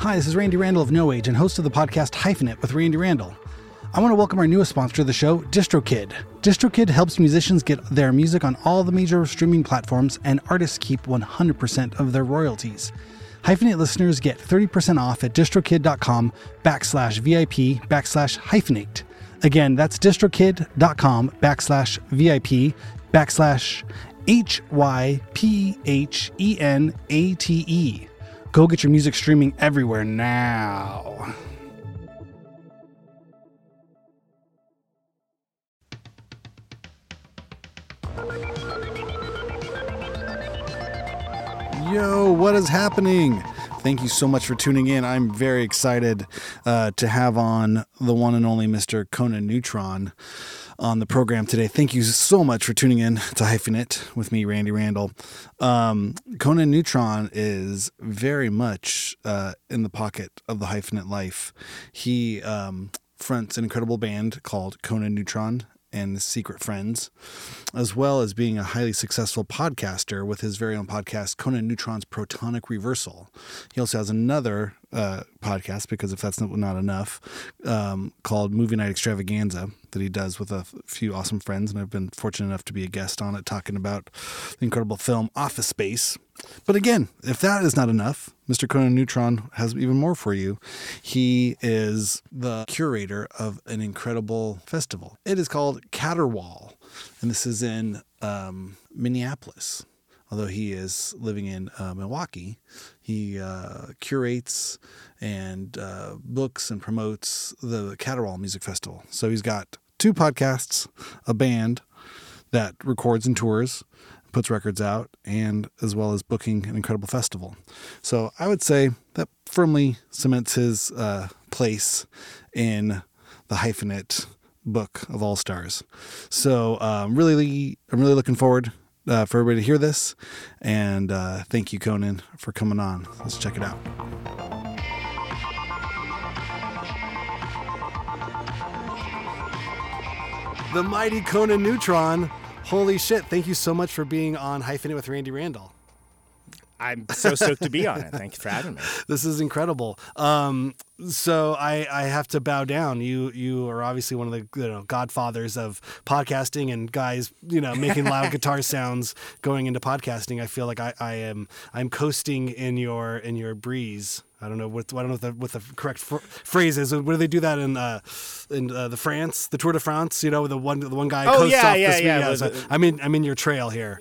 Hi, this is Randy Randall of No Age and host of the podcast Hyphenate with Randy Randall. I want to welcome our newest sponsor to the show, DistroKid. DistroKid helps musicians get their music on all the major streaming platforms, and artists keep 100% of their royalties. Hyphenate listeners get 30% off at distrokid.com backslash VIP backslash hyphenate. Again, that's distrokid.com backslash VIP backslash H Y P H E N A T E. Go get your music streaming everywhere now. Yo, what is happening? Thank you so much for tuning in. I'm very excited uh, to have on the one and only Mr. Conan Neutron on the program today. Thank you so much for tuning in to Hyphenate with me, Randy Randall. Um, Conan Neutron is very much uh, in the pocket of the Hyphenate life. He um, fronts an incredible band called Conan Neutron and Secret Friends, as well as being a highly successful podcaster with his very own podcast, Conan Neutron's Protonic Reversal. He also has another uh, podcast, because if that's not, enough, um, called Movie Night Extravaganza that he does with a few awesome friends. And I've been fortunate enough to be a guest on it, talking about the incredible film Office Space. But again, if that is not enough, Mr. Conan Neutron has even more for you. He is the curator of an incredible festival. It is called Caterwaul, and this is in um, Minneapolis. Although he is living in uh, Milwaukee, he uh, curates and uh, books and promotes the Caterwaul Music Festival. So he's got two podcasts, a band that records and tours, puts records out, and as well as booking an incredible festival. So I would say that firmly cements his uh, place in the hyphenate book of all stars. So um, really, I'm really looking forward uh, for everybody to hear this, and uh, thank you, Conan, for coming on. Let's check it out. The mighty Conan Neutron. Holy shit. Thank you so much for being on Hyphenate with Randy Randall. I'm so stoked to be on it. Thank you for having me. This is incredible. Um, so I, I have to bow down. You you are obviously one of the you know godfathers of podcasting and guys you know making loud guitar sounds going into podcasting. I feel like I, I am I'm coasting in your in your breeze. I don't know what I don't know what the, what the correct fr- phrase is. Where do they do that in uh, in uh, the France, the Tour de France? You know, the one the one guy Oh, coasts yeah, off yeah, the speed. yeah, so I'm in I'm in your trail here.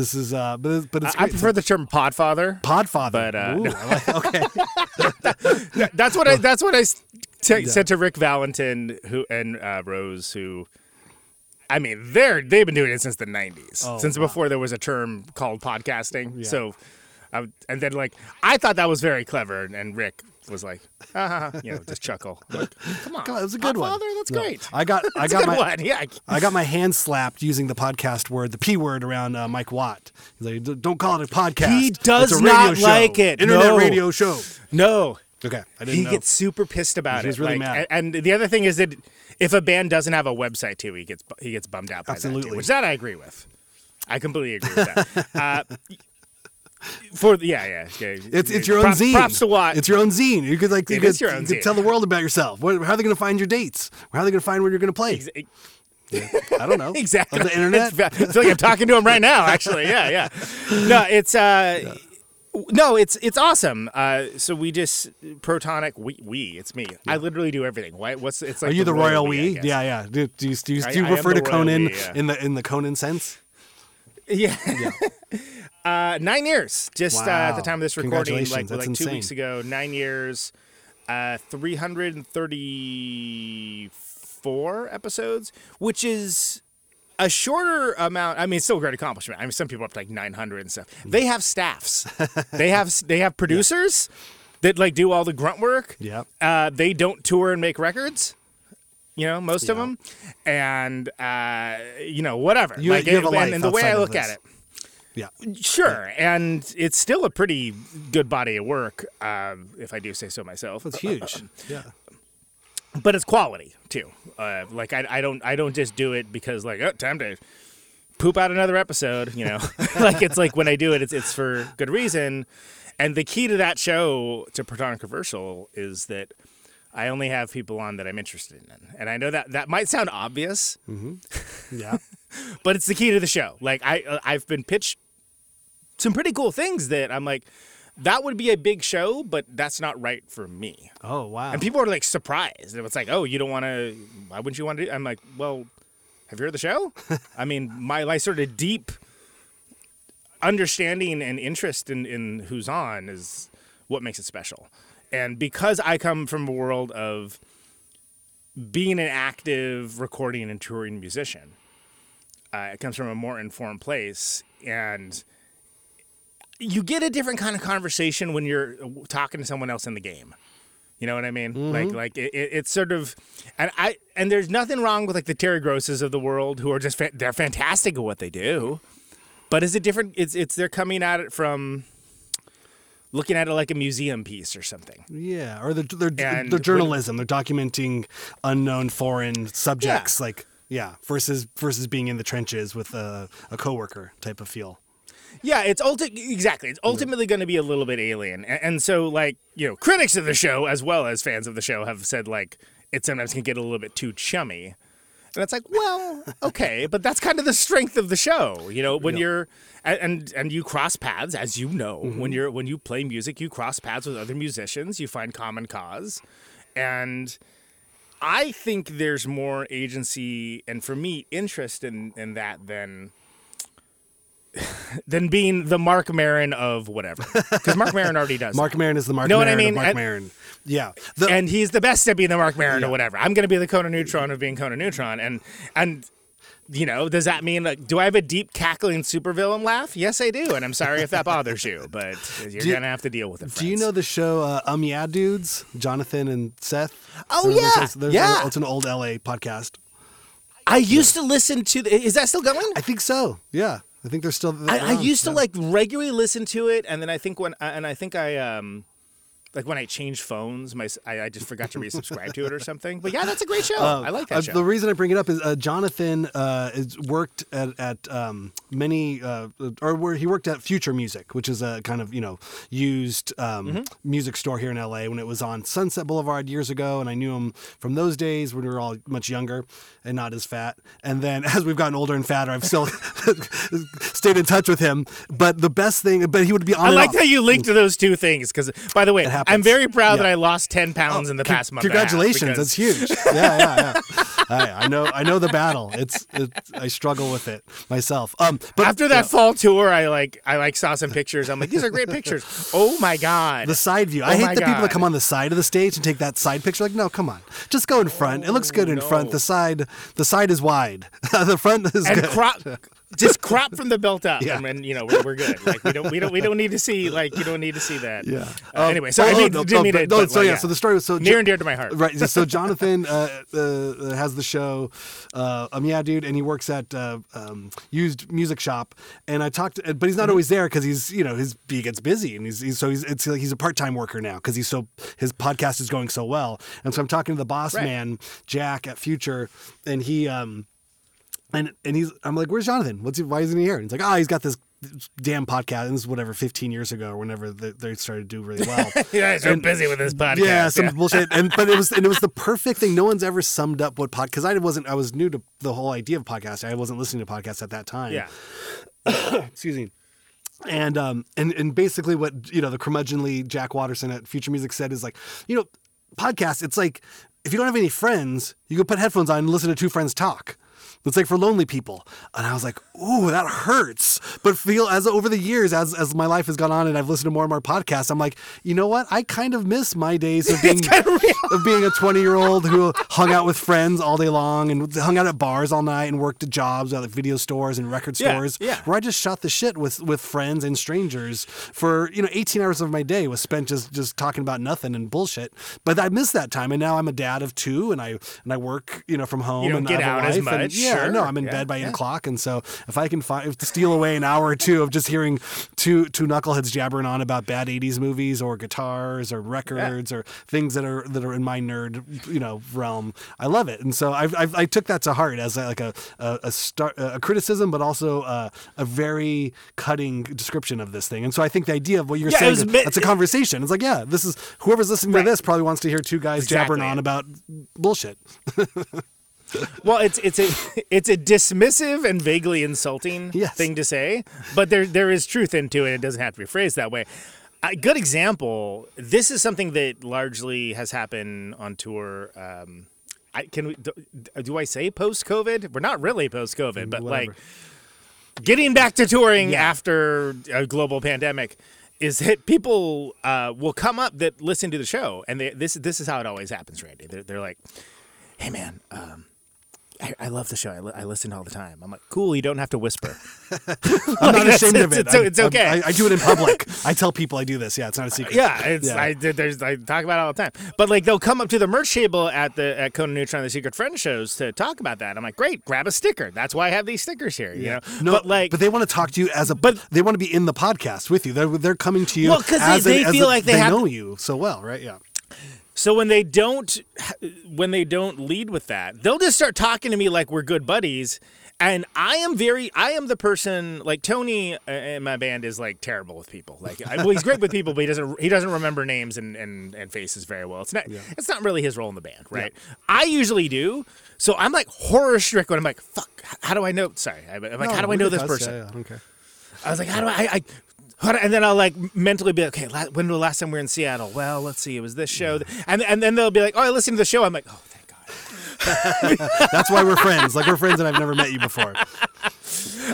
This is uh, but it's- but it's I great. prefer the term podfather. Podfather. but, uh, Ooh, no. Like- okay. That's what I. That's what I t- said to Rick Valentin, who and uh, Rose, who. I mean, they're they've been doing it since the '90s, Oh, since wow. before there was a term called podcasting. Yeah. So, I, and then like I thought that was very clever, and Rick was like, ah, ha, ha," you know, just chuckle. Like, Come on, it was a good one. Podfather? That's No, great. I got I got my one. Yeah. I got my hand slapped using the podcast word, the p word around uh, Mike Watt. He's like, "Don't call it a podcast. He does not show. like it. Internet No. radio show." No, Okay, I didn't he know. gets super pissed about He it. really like, mad. And, and the other thing is that if a band doesn't have a website too, he gets he gets bummed out by that Absolutely. too, which that I agree with. I completely agree with that. uh, for yeah, yeah, yeah. It's it's your own props, zine. Props to Watt. It's your own zine. You could like you could, you could tell the world about yourself. What, how are they going to find your dates? How are they going to find where you're going to play? Ex- I don't know. exactly. Of the internet. It's, I feel like I'm talking to him right now. Actually, yeah, yeah. No, it's uh, no, it's it's awesome. Uh, so we just protonic. We, we it's me. I literally do everything. Why? What's it's like? Are you the, royal we? I. Yeah, yeah. Do, do you, do you, do you I refer the to Conan we, yeah. in the in the Conan sense? Yeah. Yeah. uh, nine years. Just uh, at the time of this recording, like like two insane. weeks ago. Nine years. Uh, 334 episodes, which is a shorter amount. I mean, it's still a great accomplishment. I mean, some people are up to like 900 and stuff. They have staffs. they have they have producers that like do all the grunt work. Yeah. Uh, they don't tour and make records. You know, most of them, and uh, you know, whatever. You- like, you have a life and the way I look at it, Yeah. Sure, and it's still a pretty good body of work, um, if I do say so myself. It's huge. Yeah. but it's quality too. Uh, like I, I don't, I don't just do it because like, oh, time to poop out another episode. You know, like it's like when I do it, it's it's for good reason, And the key to that show, to Protonic Reversal, is that I only have people on that I'm interested in. And I know that that might sound obvious, Yeah. but it's the key to the show. Like I, uh, I've been pitched some pretty cool things that I'm like, that would be a big show, but that's not right for me. Oh wow. And people are like surprised. And it's like, oh, you don't want to? Why wouldn't you want to? I'm like, well, have you heard the show? I mean, my like sort of deep understanding and interest in in who's on is what makes it special. And because I come from a world of being an active recording and touring musician, uh, it comes from a more informed place and you get a different kind of conversation when you're talking to someone else in the game. You know what I mean? Like, like it, it, it's sort of, and I and there's nothing wrong with like the Terry Grosses of the world who are just fa- they're fantastic at what they do, but is it different? It's it's they're coming at it from looking at it like a museum piece or something. Yeah, or they're they're, they're when- journalism. They're documenting unknown foreign subjects, like yeah, versus versus being in the trenches with a, a coworker type of feel. Yeah, it's ulti- exactly. It's ultimately going to be a little bit alien, and, and so like you know, critics of the show as well as fans of the show have said like it sometimes can get a little bit too chummy, and it's like, well, okay, but that's kind of the strength of the show, you know, when you're and and, and you cross paths, as you know, mm-hmm. when you're when you play music, you cross paths with other musicians, you find common cause, and. I think there's more agency and for me interest in, in that than than being the Marc Maron of whatever. Because Marc Maron already does. Mark that. Maron is the Mark Know what I mean? Mark And- Maron. Yeah, the, and he's the best at being the Marc Maron Yeah. or whatever. I'm going to be the Conan Neutron of being Conan Neutron. And and you know, does that mean like do I have a deep cackling supervillain laugh? Yes, I do. And I'm sorry if that bothers you, but you're Do- going to have to deal with it. do you know the show uh, Um Yeah Dudes? Jonathan and Seth. Oh, There's- yeah, there's- there's- yeah. It's an old LA podcast. I used to listen to. The, is that still going? I think so. Yeah, I think they're still. I, I used to Yeah. like regularly listen to it, and then I think when and I think I um like when I changed phones, my I, I just forgot to resubscribe to it or something. But yeah, that's a great show. I like that Uh, show. The reason I bring it up is uh, Jonathan uh, is worked at, at um, many, uh, or where he worked at Future Music, which is a kind of you know used um, Mm-hmm. music store here in LA when it was on Sunset Boulevard years ago, and I knew him from those days when we were all much younger and not as fat. And then as we've gotten older and fatter, I've still stayed in touch with him. But the best thing, but he would be on. I like off. how you linked to those two things because, by the way, I'm very proud that I lost ten pounds in the past month. and a half Congratulations, because- that's huge. Yeah, yeah, yeah. I, I know, I know the battle. It's, it's, I struggle with it myself. Um, but After that fall tour, I like I like saw some pictures. I'm like, these are great pictures. Oh my god! the side view. Oh I hate the people that come on the side of the stage and take that side picture. Like, no, come on, just go in front. it looks good in front. The side, the side is wide. the front is and good. crop, just crop from the belt up, Yeah. and then you know we're, we're good. Like we don't we don't we don't need to see like you don't need to see that. Yeah. Uh, Um, anyway, so oh, I didn't, no, didn't oh, mean to. no, but, so like, yeah, so the story was so near and dear to my heart. Right. So Jonathan uh, uh, has the show, uh, um, yeah, dude, and he works at uh, um, used music shop. And I talked, but he's not Mm-hmm. always there because he's, you know, his he gets busy, and he's, he's so he's it's like he's a part time worker now because he's so his podcast is going so well. And so I'm talking to the boss Right. man Jack at Future, and he um and and he's I'm like, where's Jonathan? What's he? Why isn't he here? And he's like, oh, he's got this damn podcast. And this is whatever 15 years ago or whenever they, they started to do really well. You guys are And- busy with this podcast. yeah, some bullshit. And but it was and it was the perfect thing. No one's ever summed up what pod because I wasn't I was new to the whole idea of podcasting. I wasn't listening to podcasts at that time. yeah. Excuse me. And um and and basically what you know the curmudgeonly Jack Watterson at Future Music said is like you know podcasts. It's like if you don't have any friends, you can put headphones on and listen to two friends talk. It's like for lonely people. And I was like, ooh, that hurts. But feel as over the years, as as my life has gone on and I've listened to more and more podcasts, I'm like, you know what? I kind of miss my days of being of being a 20 year old who hung out with friends all day long and hung out at bars all night and worked at jobs at like video stores and record stores yeah. where I just shot the shit with with friends and strangers for you know 18 hours of my day was spent just just talking about nothing and bullshit. But I miss that time, and now I'm a dad of two, and I and I work you know from home. And get I have a out as much, And yeah, Sure, no, I'm in yeah, bed by eight yeah. o'clock, and so if I can find steal away an hour or two of just hearing two two knuckleheads jabbering on about bad '80s movies or guitars or records or things that are that are in my nerd you know realm, I love it. And so I I, I took that to heart as a, like a a, a, start, a criticism, but also a, a very cutting description of this thing. And so I think the idea of what you're Yeah, saying is- mi- that's a conversation. It's like yeah, this is whoever's listening Right. to this probably wants to hear two guys jabbering on about bullshit. Well, it's it's a it's a dismissive and vaguely insulting Yes. thing to say, but there there is truth into it. It doesn't have to be phrased that way. A good example. This is something that largely has happened on tour. Um, I can we, do, do I say post COVID? We're not really post COVID, but Whatever. like getting back to touring after a global pandemic is that people uh, will come up that listen to the show, and they, this this is how it always happens, Randy. They're, they're like, "Hey, man." Um, I, I love the show. I, li- I listen all the time. I'm like, cool. You don't have to whisper. I'm not ashamed of it. it's- it's okay. I, I do it in public. I tell people I do this. Yeah, it's not a secret. Yeah, it's Yeah. I there's I talk about it all the time. But like they'll come up to the merch table at the at Conan Neutron the Secret Friend shows to talk about that. I'm like, great, grab a sticker. That's why I have these stickers here. You know, No, but like, but they want to talk to you as a. But- they want to be in the podcast with you. They're they're coming to you. Well, 'cause they- a- they feel a- like they have- know you so well, right? Yeah. So when they don't when they don't lead with that, they'll just start talking to me like we're good buddies. And I am very I am the person like Tony in my band is like terrible with people. Like I, well, he's great with people, but he doesn't he doesn't remember names and, and, and faces very well. It's not it's not really his role in the band, right? I usually do. So I'm like horror stricken. I'm like, fuck. How do I know? Sorry, I'm like, how do I know this person? Yeah, yeah, care. I was like, how do I? I, I how do- and then I'll like mentally be like, okay, la- when was the last time we were in Seattle? Well, let's see, it was this show, and and then they'll be like, oh, I listened to the show. I'm like, oh, thank God. That's why we're friends. Like we're friends, and I've never met you before.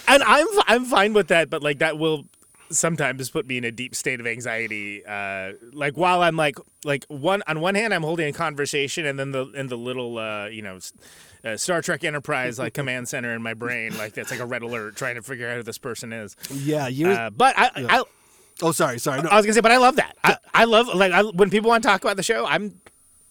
And I'm I'm fine with that, but like that will sometimes put me in a deep state of anxiety. Uh, like while I'm like like one on one hand, I'm holding a conversation, and then the in the little uh, you know. Uh, Star Trek Enterprise, like command center in my brain, like that's like a red alert, trying to figure out who this person is. Yeah, you. Uh, but I, I, oh, sorry, sorry. No, I was gonna say, but I love that. I, I love like I, when people want to talk about the show. I'm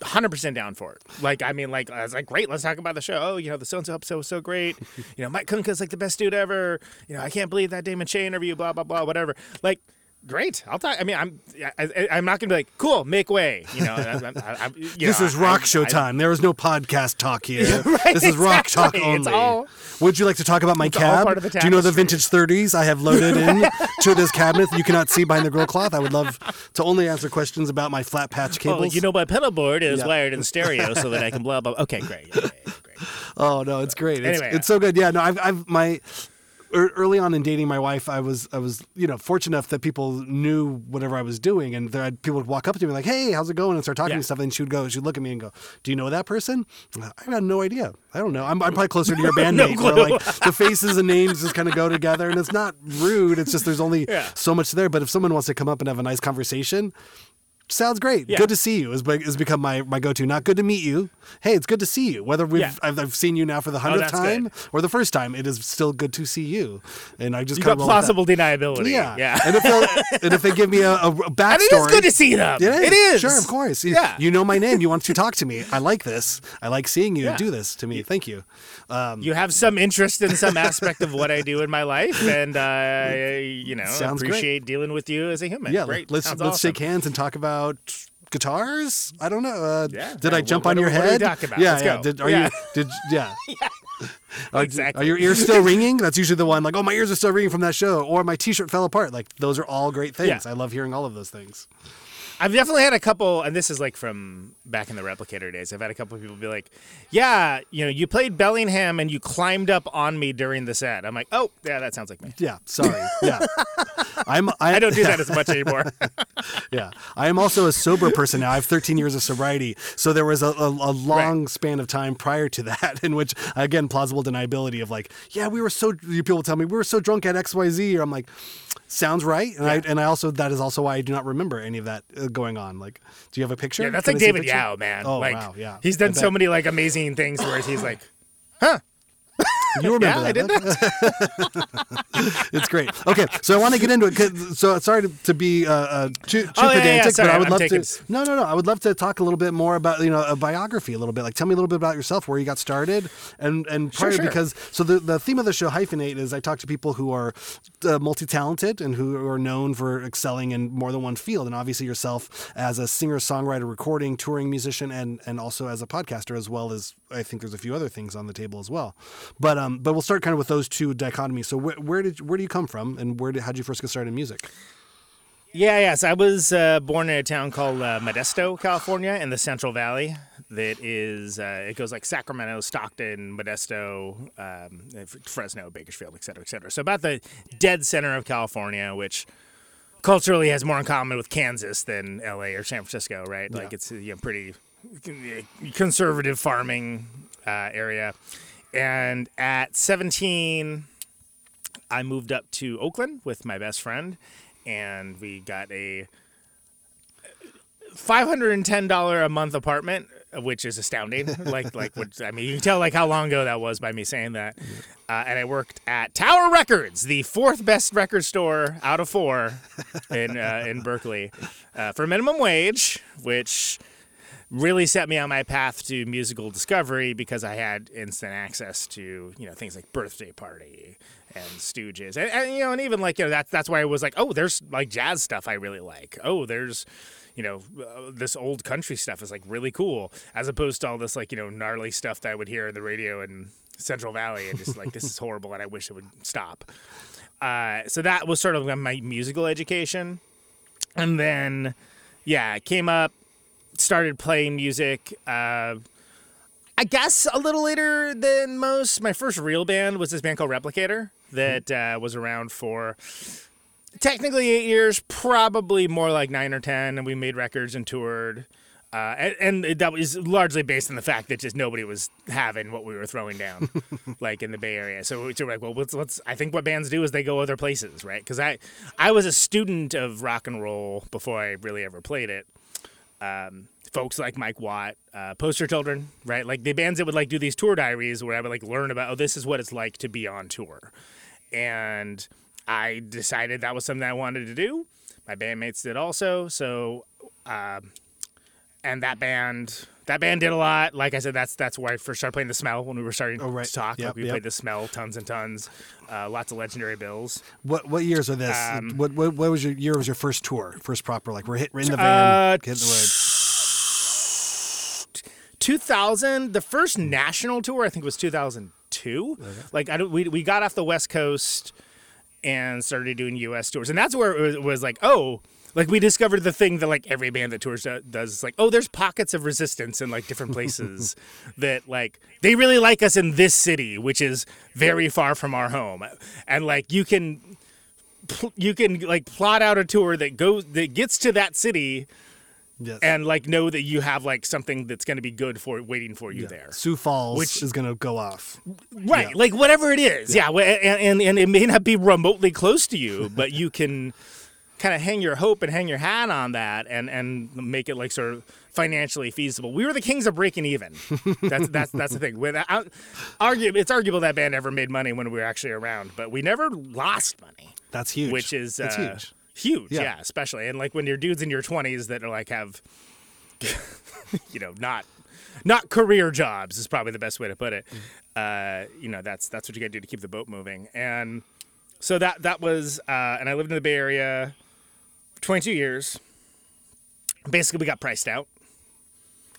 100 percent down for it. Like I mean, like I was like, great, let's talk about the show. Oh, you know, the so and so episode was so great. You know, Mike Kunka's like the best dude ever. You know, I can't believe that Damon Che interview. Blah blah blah. Whatever. Like. Great. I'll talk. I mean, I'm. I, I'm not gonna be like, cool, make way. You know. I, I, I, you this know, is rock show time. There is no podcast talk here. Right, this is rock talk exactly. only. All- Would you like to talk about my cab? part of the Do you know the vintage 30s I have loaded in to this cabinet you cannot see behind the grill cloth? I would love to only answer questions about my flat patch cables. Oh, you know, my pedal board is Yeah. wired in stereo so that I can blah blah. Okay, great. Yeah, great. Oh no, it's great. It's, Anyway. it's so good. Yeah, no, I've, I've my early on in dating my wife, I was I was you know fortunate enough that people knew whatever I was doing, and there had, people would walk up to me like, "Hey, how's it going?" and start talking Yeah. and stuff. And she would go, she'd look at me and go, "Do you know that person?" Uh, I had no idea. I don't know. I'm, I'm probably closer to your bandmate, where clue. like the faces and names just kind of go together, and it's not rude. It's just there's only Yeah. so much there. But if someone wants to come up and have a nice conversation. Sounds great. Yeah. Good to see you is, be- become my, my go to. Not good to meet you. Hey, it's good to see you. Whether we've Yeah. Oh, I've, I've seen you now for the hundredth that's time good. or the first time, it is still good to see you. And I just You kind got of plausible deniability. Yeah, yeah. And if and if they give me a, a backstory, And it is good to see them. it is. It is. Sure, of course. You, Yeah. you know my name. You want to talk to me. I like this. I like seeing you Yeah. do this to me. Thank you. Um, you have some interest in some aspect of what I do in my life, and uh, you know, Sounds great. appreciate dealing with you as a human. yeah, Great. let's Sounds let's awesome. shake hands and talk about guitars. I don't know. Uh, Yeah, did I jump what- on your what head? about? Yeah, Let's yeah. go. Did, are Yeah. you? Did yeah. Are, Exactly. Are your ears still ringing? That's usually the one. Like, oh, my ears are still ringing from that show, or my T-shirt fell apart. Like, those are all great things. Yeah. I love hearing all of those things. I've definitely had a couple, and this is like from back in the replicator days. I've had a couple of people be like, "Yeah, you know, you played Bellingham and you climbed up on me during the set." I'm like, "Oh, yeah, that sounds like me." Yeah, sorry. Yeah, I'm. I, I don't do that as much anymore. Yeah, I am also a sober person now. I have 13 years of sobriety, so there was a, a, a long span of time prior to that in which, again, plausible deniability of like, yeah, we were so. People tell me we were so drunk at X Y Z, or I'm like, sounds right, and I and I also that is also why I do not remember any of that going on. Like, do you have a picture? yeah, that's Can like I see a David? Yow, man. Oh like, wow, yeah. He's done so many like amazing things where he's like, "Huh." You remember Yeah, that? I did huh? it's great. Okay, so I want to get into it. So sorry to, to be uh, uh, too, too Oh, yeah, yeah, pedantic, sorry, but I would I'm love taking- to. No, no, no. I would love to talk a little bit more about you know a biography a little bit. Like tell me a little bit about yourself, where you got started, and and Sure, sure. because so the the theme of the show hyphenate is I talk to people who are uh, multi talented and who are known for excelling in more than one field, and obviously yourself as a singer songwriter, recording, touring musician, and and also as a podcaster as well as I think there's a few other things on the table as well. But um, but we'll start kind of with those two dichotomies. So where, where did where do you come from, and where did how did you first get started in music? Yeah, yes. I was uh, born in a town called uh, Modesto, California, in the Central Valley. That is, uh, it goes like Sacramento, Stockton, Modesto, um, Fresno, Bakersfield, et cetera, et cetera. So about the dead center of California, which culturally has more in common with Kansas than L.A. or San Francisco, right? Like it's a you know, pretty conservative farming uh, area. And at 17, I moved up to Oakland with my best friend, and we got a five hundred and ten dollar a month apartment, which is astounding. like, like, what, I mean, you can tell like how long ago that was by me saying that. Uh, and I worked at Tower Records, the fourth best record store out of four in uh, in Berkeley, uh, for minimum wage, which really set me on my path to musical discovery because I had instant access to you know things like Birthday Party and Stooges, and, and you know, and even like you know that's that's why I was like, oh, there's like jazz stuff I really like. Oh, there's you know uh, this old country stuff is like really cool, as opposed to all this like you know gnarly stuff that I would hear on the radio in Central Valley, and just like this is horrible, and I wish it would stop. Uh, so that was sort of my musical education, and then yeah, I came up started playing music. Uh, I guess a little later than most. My first real band was this band called Replicator that uh, was around for technically eight years, probably more like nine or ten, and we made records and toured. Uh, and, and that was largely based on the fact that just nobody was having what we were throwing down, like in the Bay Area. So we were like, well, let's, let's. I think what bands do is they go other places, right? Because I, I was a student of rock and roll before I really ever played it um, folks like Mike Watt, uh, Poster Children, right? Like the bands that would like do these tour diaries where I would like learn about, oh, this is what it's like to be on tour. And I decided that was something I wanted to do. My bandmates did also. So, um, and that band, that band did a lot. Like I said, that's that's where I first started playing the Smell when we were starting Oh, right. to talk. Yep, like we yep. played the Smell tons and tons, uh, lots of legendary bills. What what years are this? Um, what, what what was your year? Was your first tour? First proper like we're hit we're in the van, Uh, hitting the road. 2000 the first national tour i think was 2002 like I don't, we, we got off the west coast and started doing us tours and that's where it was, it was like oh like we discovered the thing that like every band that tours does it's like oh there's pockets of resistance in like different places that like they really like us in this city which is very far from our home and like you can you can like plot out a tour that goes that gets to that city Yes. and like know that you have like something that's going to be good for waiting for you Yeah. there. Sioux Falls Which- is gonna go off. Right, Yeah. like whatever it is. Yeah, wh- and, and and it may not be remotely close to you, but you can kind of hang your hope and hang your hat on that and and make it like sort of financially feasible. We were the kings of breaking even. That's that's that's the thing. Without argue, it's arguable that band ever made money when we were actually around, but we never lost money. That's huge. which is That's uh, huge. Huge, Yeah. yeah. especially and like when you're dudes in your 20s that are like have, you know, not not career jobs is probably the best way to put it. Uh, you know, that's that's what you got to do to keep the boat moving. And so that that was, uh, and I lived in the Bay Area, 22 years. Basically, we got priced out.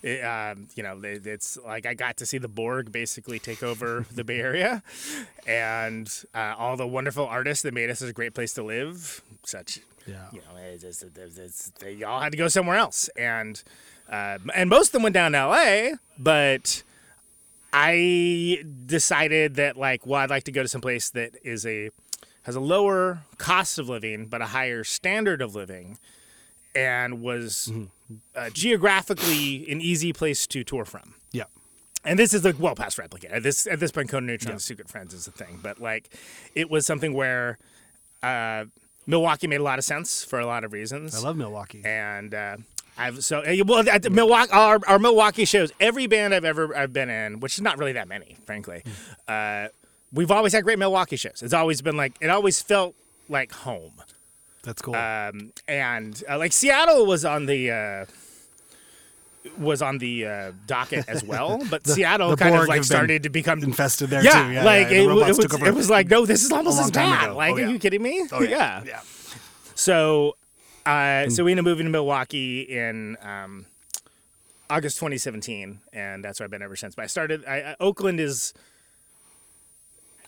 It, um, you know, it, it's like I got to see the Borg basically take over the Bay Area, and uh, all the wonderful artists that made us a great place to live. Such, Yeah. you know, it's, it's, they all had to go somewhere else, and uh, and most of them went down to L.A. But I decided that like, well, I'd like to go to some place that is a has a lower cost of living but a higher standard of living, and was uh, geographically an easy place to tour from. Yeah. And this is like well past replicate. At this at this point, Conan Neutron's Secret Friends is a thing, but like it was something where uh, Milwaukee made a lot of sense for a lot of reasons I love Milwaukee. and uh, I've so uh, well at the Milwaukee our, our Milwaukee shows every band I've ever I've been in, which is not really that many, frankly. Uh, we've always had great Milwaukee shows. It's always been like it always felt like home. That's cool. Um, and uh, like Seattle was on the uh, was on the uh, docket as well, but Seattle the kind of like started to become infested there yeah, too. Yeah, like yeah, it, it was it was like no, this is almost as bad. ago. Like, Oh, yeah. are you kidding me? Oh, yeah. yeah. So, uh, so we ended up moving to Milwaukee in um, August 2017, and that's where I've been ever since. But I started. I, I, Oakland is.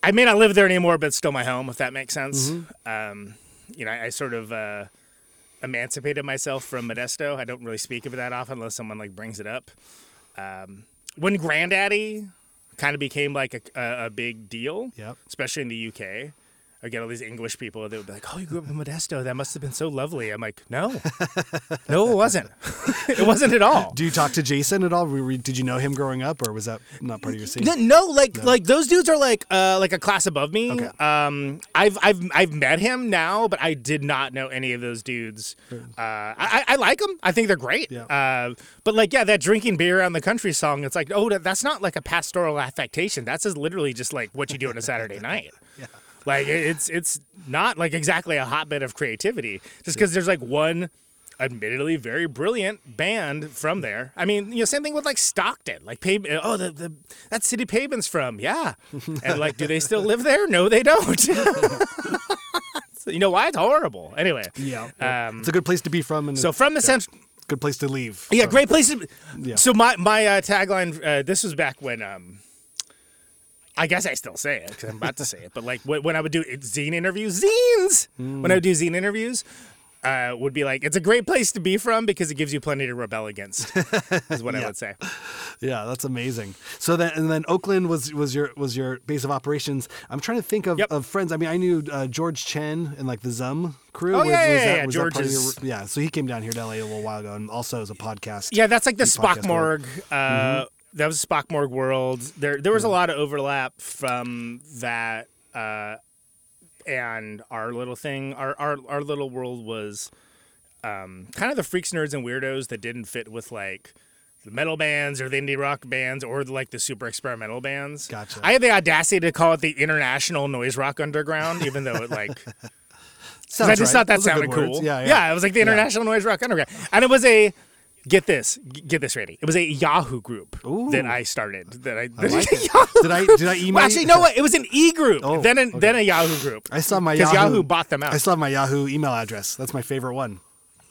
I may not live there anymore, but it's still my home, if that makes sense. Um, you know, I, I sort of uh, emancipated myself from Modesto. I don't really speak of it that often unless someone like brings it up. Um, when Grandaddy kind of became like a, a, a big deal, Yep. especially in the UK. I get all these English people. They would be like, "Oh, you grew up in Modesto. That must have been so lovely." I'm like, "No, no, it wasn't. it wasn't at all." Do you talk to Jason at all? Did you know him growing up, or was that not part of your scene? No, no, like like those dudes are like uh like a class above me. Okay. Um, I've I've I've met him now, but I did not know any of those dudes. Uh, I I like them. I think they're great. Yeah. Uh, but like yeah, that drinking beer around the country song. It's like oh, that's not like a pastoral affectation. That's just literally just like what you do on a Saturday night. Yeah. Like it's it's not like exactly a hotbed of creativity. Just because there's like one admittedly very brilliant band from there. I mean, you know, same thing with like Stockton. Like Pave oh the, the that city Pavement's from. Yeah. And like do they still live there? No, they don't. So, you know why? It's horrible. Anyway. Yeah. Um, it's a good place to be from, and so from the central good place to leave. yeah, from. great place. To, Yeah. So my my uh, tagline. Uh, this was back when. Um, I guess I still say it because I'm about to say it. But like when, when I would do zine interviews, zines. When I would do zine interviews, uh, would be like, it's a great place to be from because it gives you plenty to rebel against. is what I would say. Yeah, that's amazing. So then, and then Oakland was was your was your base of operations. I'm trying to think of, Yep. of friends. I mean, I knew uh, George Chen and like the Zum crew. Oh, Was- yeah, was yeah, that- yeah, was George of your- yeah. So he came down here to LA a little while ago, and also as a podcast. Yeah, that's like the Spock Morg. Uh, Mm-hmm. That was Spock Morg world. There, there was a lot of overlap from that uh, and our little thing. Our, our, our little world was um, kind of the freaks, nerds, and weirdos that didn't fit with like the metal bands or the indie rock bands or like the super experimental bands. Gotcha. I had the audacity to call it the International Noise Rock Underground, even though it like. Sounds I just right. thought that Those sounded cool. Yeah, yeah. it was like the International Noise Rock Underground, and it was a get this, get this ready. It was a Yahoo group Ooh. that I started. That I, I like. Did I did I email? Well, actually, you? no. What? It was an e group. Oh, then a, okay. then a Yahoo group. I have my because Yahoo. Yahoo bought them out. I still have my Yahoo email address. That's my favorite one.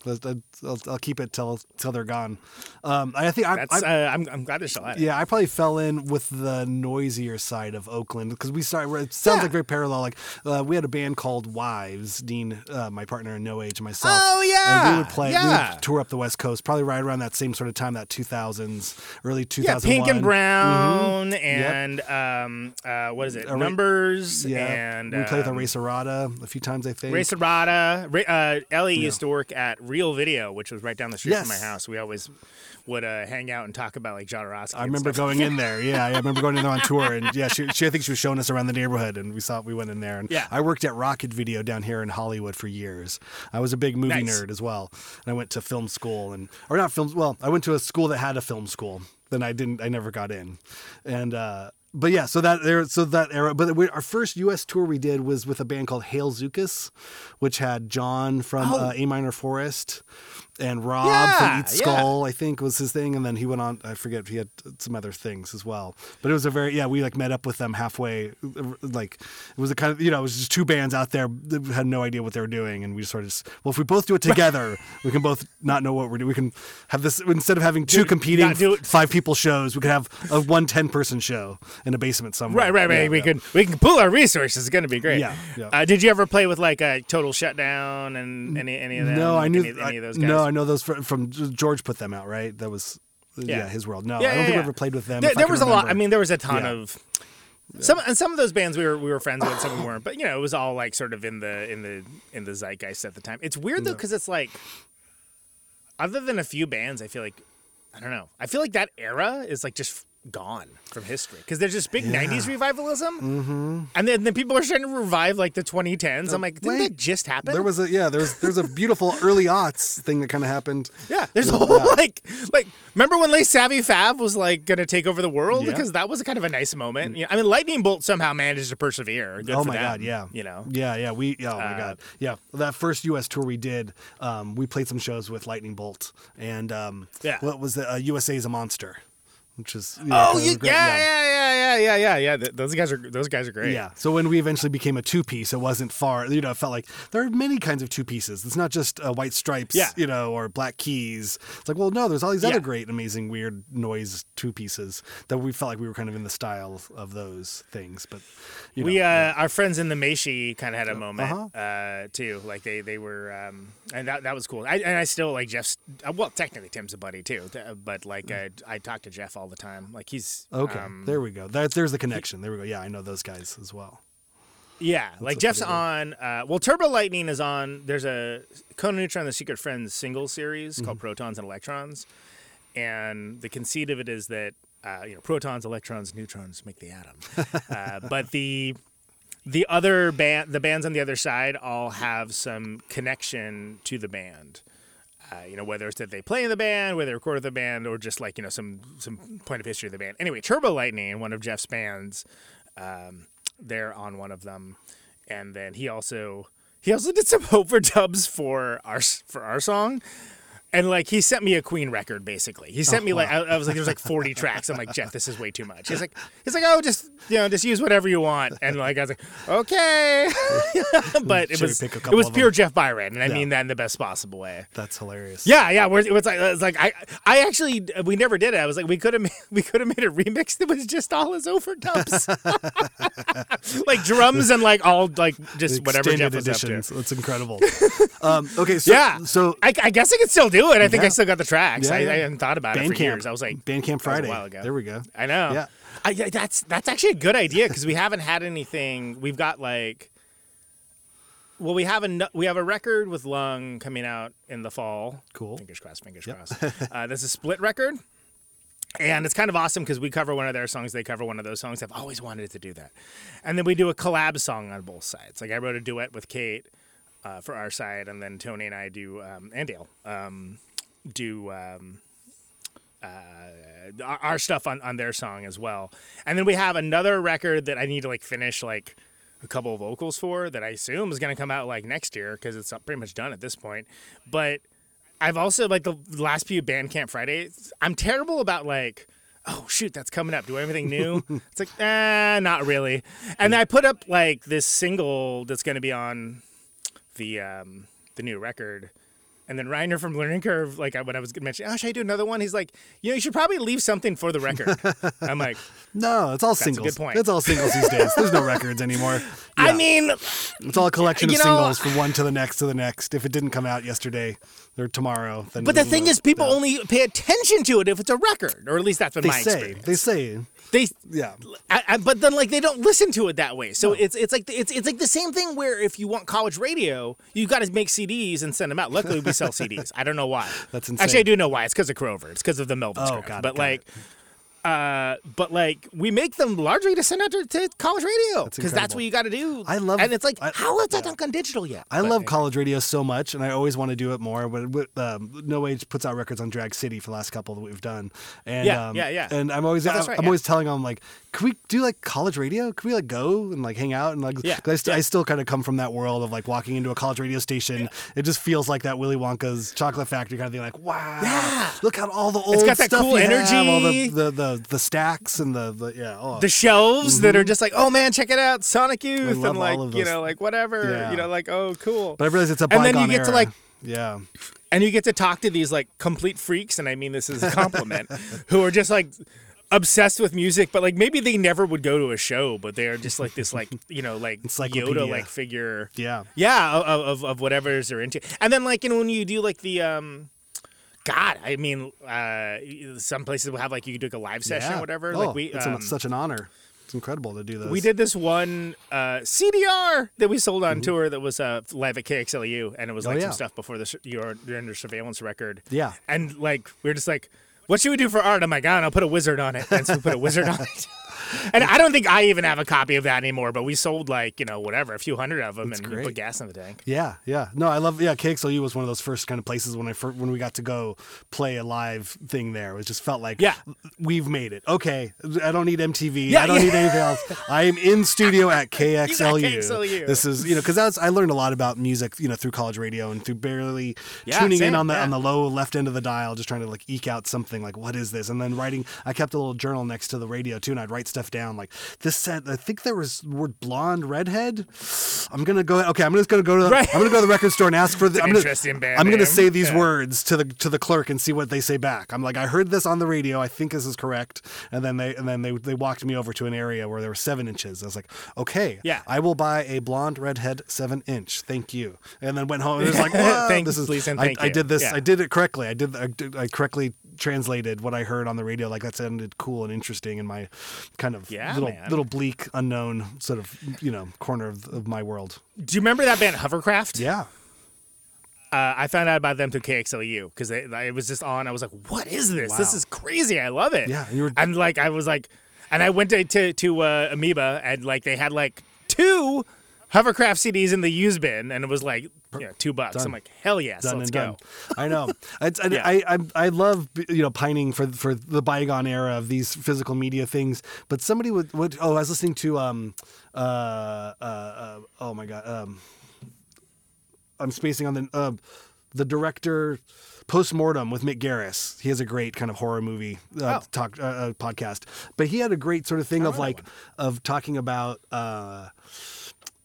I'll, I'll keep it till till they're gone. Um, I think I, I, uh, I'm I'm glad they still had it. Yeah, I probably fell in with the noisier side of Oakland because we started. It sounds Yeah. like very parallel. Like uh, we had a band called Wives. Dean, uh, my partner in No Age, and myself. Oh, and we would play. We yeah. would tour up the West Coast, probably right around that same sort of time, that 2000s, early 2001. Yeah, Pink and Brown Yep. and um uh what is it? Numbers Yeah, and we played with um, Erase Errata a few times. I think. Race Errata. Ra- Uh, Ellie used to work at Reel Video, which was right down the street from my house. We always would uh, hang out and talk about like John Jodorowsky. I remember stuff. going in there. Yeah, I remember going in there on tour, and yeah, she, she I think she was showing us around the neighborhood, and we saw we went in there. And Yeah. I worked at Rocket Video down here in Hollywood for years. I was a big movie Nice. nerd as well, and I went to film school, and or not film. Well, I went to a school that had a film school. Then I didn't. I never got in, and. uh but yeah, so that there, so that era. But we, our first U.S. tour we did was with a band called Hail Zukas, which had John from Oh. uh, A Minor Forest and Rob Yeah, from Eat yeah. Skull. I think was his thing, and then he went on. I forget he had some other things as well. But it was a very yeah. We like met up with them halfway. Like it was a kind of you know it was just two bands out there that had no idea what they were doing, and we just sort of just, well if we both do it together, we can both not know what we're doing. We can have this instead of having two Dude, competing not do it- five people shows. We could have a one 10 person show in a basement somewhere. Right, right, right. Yeah, we yeah. can we can pool our resources. It's gonna be great. Yeah, yeah. Uh, did you ever play with like a Total Shutdown and any any of them? No, I knew any, any of those guys. No, I know those from, from George put them out. Right, that was yeah, Yeah. his world. No, Yeah, I don't think we ever played with them. There, there was a lot. I mean, there was a ton of some and some of those bands we were we were friends with. Some we weren't, but you know, it was all like sort of in the in the in the zeitgeist at the time. It's weird though because it's like, other than a few bands, I feel like I don't know. I feel like that era is like just gone from history because there's this big '90s revivalism, mm-hmm. and then, then people are trying to revive like the 2010s. I'm like, didn't wait. that just happen? There was a yeah. There's there's a beautiful early aughts thing that kind of happened. yeah, there's a whole like like remember when Les Savy Fav was like gonna take over the world Yeah. because that was kind of a nice moment. Yeah, I mean, Lightning Bolt somehow managed to persevere. Good oh for my them, god, yeah, you know. yeah, yeah. We yeah, oh my Uh, god, yeah. That first U.S. tour we did, um, we played some shows with Lightning Bolt, and um, Yeah. what was the uh, USA's a monster, which is you know, Oh, you, great, yeah, yeah, yeah, yeah, yeah, yeah, yeah. Those guys are those guys are great. Yeah. So when we eventually became a two piece, it wasn't far. You know, it felt like there are many kinds of two pieces. It's not just uh, white stripes, Yeah. you know, or black keys. It's like, well, no, there's all these Yeah. other great, amazing, weird noise two pieces that we felt like we were kind of in the style of those things. But you know, we uh, yeah. our friends in the Mae Shi kind of had a moment uh-huh. uh too. Like they they were, um, and that that was cool. I, and I still like Jeff's. Uh, well, technically Tim's a buddy too, but like uh, I talked to Jeff all the time. Like he's okay. um, there we go. That, there's the connection. There we go. Yeah, I know those guys as well. Yeah, like Jeff's on. Uh, well, Turbo Lightning is on. There's a Conan Neutron: The Secret Friends single series Mm-hmm. called Protons and Electrons, and the conceit of it is that uh, you know protons, electrons, neutrons make the atom, uh, but the the other band, the bands on the other side, all have some connection to the band. Uh, you know, whether it's that they play in the band, whether they recorded the band, or just like you know some some point of history of the band. Anyway, Turbo Lightning, one of Jeff's bands, um, they're on one of them, and then he also he also did some overdubs for our for our song. And like he sent me a Queen record, basically. He sent me like I, I was like, there's like 40 tracks. I'm like, Jeff, this is way too much. He's like, he's like, oh, just you know, just use whatever you want. And like I was like, okay, but it was it was pure them. Jeff Byron, and I Yeah. mean that in the best possible way. That's hilarious. Yeah, yeah. Where it was like, it's like I, I actually we never did it. I was like, we could have, we could have made a remix that was just all his overdubs, like drums and like all like just whatever Jeff was editions. up to. That's incredible. um, okay, so, Yeah. So I, I guess I could still do it. I think I still got the tracks. Yeah, I, yeah. I hadn't thought about it for Bandcamp. years. I was like, Bandcamp Friday. a while ago. There we go. I know. Yeah. I, that's that's actually a good idea because we haven't had anything. We've got like, well, we have a we have a record with Lung coming out in the fall. Cool. Fingers crossed. Fingers crossed. uh, is a split record. And it's kind of awesome because we cover one of their songs, they cover one of those songs. I've always wanted to do that. And then we do a collab song on both sides. Like I wrote a duet with Kate uh, for our side, and then Tony and I do, um, and Dale um, do um, uh, our, stuff on, on their song as well. And then we have another record that I need to like finish like a couple of vocals for that I assume is going to come out like next year because it's pretty much done at this point. But I've also like the last few Bandcamp Fridays. I'm terrible about like, oh shoot, that's coming up. Do I have anything new? it's like, eh, not really. And I put up like this single that's going to be on the um, the new record. And then Reiner from Learning Curve, like when I was mentioning, oh, should I do another one? He's like, you know, you should probably leave something for the record. I'm like, No, it's all singles. good point. It's all singles these days. There's no records anymore. I mean, It's all a collection of know- singles from one to the next to the next. If it didn't come out yesterday or tomorrow, then but the thing know, is, people yeah. only pay attention to it if it's a record, or at least that's been they my say experience. they say They, yeah. I, I, but then like they don't listen to it that way. So it's it's like it's it's like the same thing where if you want college radio, you got to make CDs and send them out. Luckily, we sell CDs. I don't know why. That's Actually, I do know why. It's because of Crover. It's because of the Melvins. Oh, it, but like. Uh, but like we make them largely to send out to, to college radio because that's incredible. what you got to do. I love- and it's like I- how is that not on digital yet? I But love anyway. college radio so much, and I always want to do it more. But um, No Age puts out records on Drag City for the last couple that we've done, and Yeah, um, yeah, yeah. And I'm always Oh, I'm, right, I'm yeah. always telling them like, can we do like college radio? Can we like go and like hang out and like? Yeah, 'cause I, st- yeah. I still kind of come from that world of like walking into a college radio station. It just feels like that Willy Wonka's Chocolate Factory kind of thing. Like, wow, Yeah. look at all the old It's got that cool you have, all the, energy. the the the stacks and the, the yeah. Oh, the shelves that are just like, oh man, check it out, Sonic Youth, Mm-hmm. and like you know, like whatever, Yeah. you know, like oh cool. but I realize it's a And then you get to, like- yeah. and you get to talk to these like complete freaks, and I mean this is a compliment, who are just like obsessed with music, but like maybe they never would go to a show, but they are just like this like you know like. Yoda like figure. Yeah. Yeah, of, of of whatever they're into, and then like you know when you do like the um. God, I mean, uh, some places will have like you could do like a live session Yeah. or whatever. Oh, like we, it's, um, such an honor. It's incredible to do this. We did this one uh, CDR that we sold on tour that was uh, live at KXLU, and it was Mm-hmm. Oh, like yeah. some stuff before the sur- your You're Under Surveillance record. Yeah. and like we were just like, what should we do for art? I'm like, I don't know, put a wizard on it. And so we put a wizard on it. And I don't think I even have a copy of that anymore, but we sold like, you know, whatever, a few hundred of them and great. put gas in the tank. Yeah, yeah. No, I love. Yeah, KXLU was one of those first kind of places when I first, when we got to go play a live thing there. It just felt like, Yeah. we've made it. Okay, I don't need MTV. Yeah, I don't yeah. need anything else. I am in studio at KXLU. KXLU. This is you know because that's I learned a lot about music you know through college radio and through barely Yeah, tuning in on the on the low left end of the dial, just trying to like eke out something like what is this, and then writing. I kept a little journal next to the radio too, and I'd write stuff down like this said. I think there was word blonde redhead. I'm gonna go. Okay, I'm just gonna go to the. Right. I'm gonna go to the record store and ask for the. I'm gonna, interesting band I'm gonna say these Yeah. words to the to the clerk and see what they say back. I'm like, I heard this on the radio. I think this is correct. And then they and then they they walked me over to an area where there were seven inches. I was like, okay, Yeah. I will buy a blonde redhead seven inch. Thank you. And then went home and it was like, Thank- this is. please and I, thank I you. did this. Yeah. I did it correctly. I did. I, did, I correctly translated what I heard on the radio. Like that sounded cool and interesting in my kind of Yeah, little man. little bleak unknown sort of you know corner of, of my world. Do you remember that band Hovercraft? Yeah. Uh, I found out about them through KXLU because it was just on. I was like, "What is this? This is crazy! I love it." Yeah, and you were- and like I was like, and I went to to, to uh, Amoeba and like they had like two Hovercraft CDs in the used bin, and it was like you know, two bucks. Done. I'm like, hell yes, done let's go. I know. It's, and Yeah. I, I I love you know pining for for the bygone era of these physical media things. But somebody would would oh I was listening to um uh uh, uh oh my god um I'm spacing on the uh, the director. Postmortem with Mick Garris. He has a great kind of horror movie uh, Oh. talk uh, uh, podcast, but he had a great sort of thing of like of talking about uh,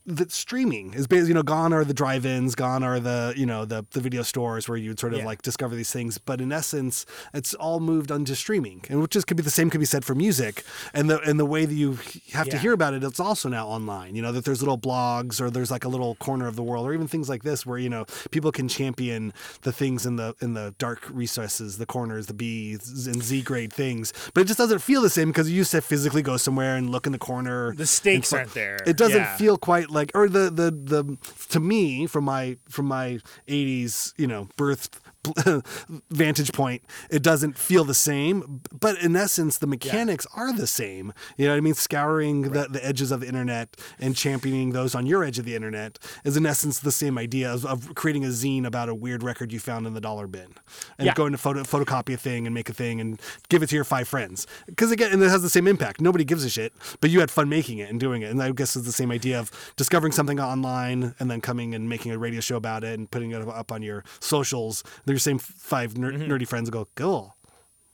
the streaming is basically you know gone are the drive-ins gone are the you know the the video stores where you'd sort of Yeah. like discover these things but in essence it's all moved onto streaming and which is could be the same could be said for music and the and the way that you have to hear about it it's also now online you know that there's little blogs or there's like a little corner of the world or even things like this where you know people can champion the things in the in the dark recesses the corners the b and z grade things but it just doesn't feel the same because you used to physically go somewhere and look in the corner The stakes aren't there. it doesn't Yeah. feel quite like or the the the to me from my from my 80s you know birth vantage point it doesn't feel the same but in essence the mechanics are the same. You know what i mean? Scouring the, the edges of the internet and championing those on your edge of the internet is in essence the same idea of, of creating a zine about a weird record you found in the dollar bin and Yeah. going to photo photocopy a thing and make a thing and give it to your five friends. Because again and it has the same impact. Nobody gives a shit but you had fun making it and doing it. And i guess it's the same idea of discovering something online and then coming and making a radio show about it and putting it up on your socials your same five ner- Mm-hmm. nerdy friends go cool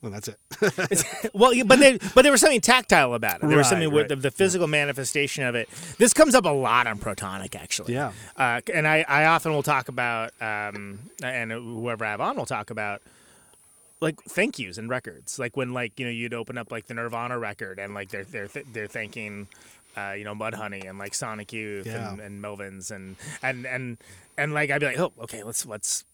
and that's it well, yeah, but there, but there was something tactile about it. There was Right, something with the, the physical manifestation of it. This comes up a lot on Protonic, actually. Yeah. Uh, and I, I often will talk about, um, and whoever I have on will talk about, like thank yous and records. Like when like you know you'd open up like the Nirvana record and like they're they're th- they're thanking. Uh, you know, Mudhoney and like Sonic Youth Yeah. and, and Melvins and and and and like I'd be like, oh, okay, let's let's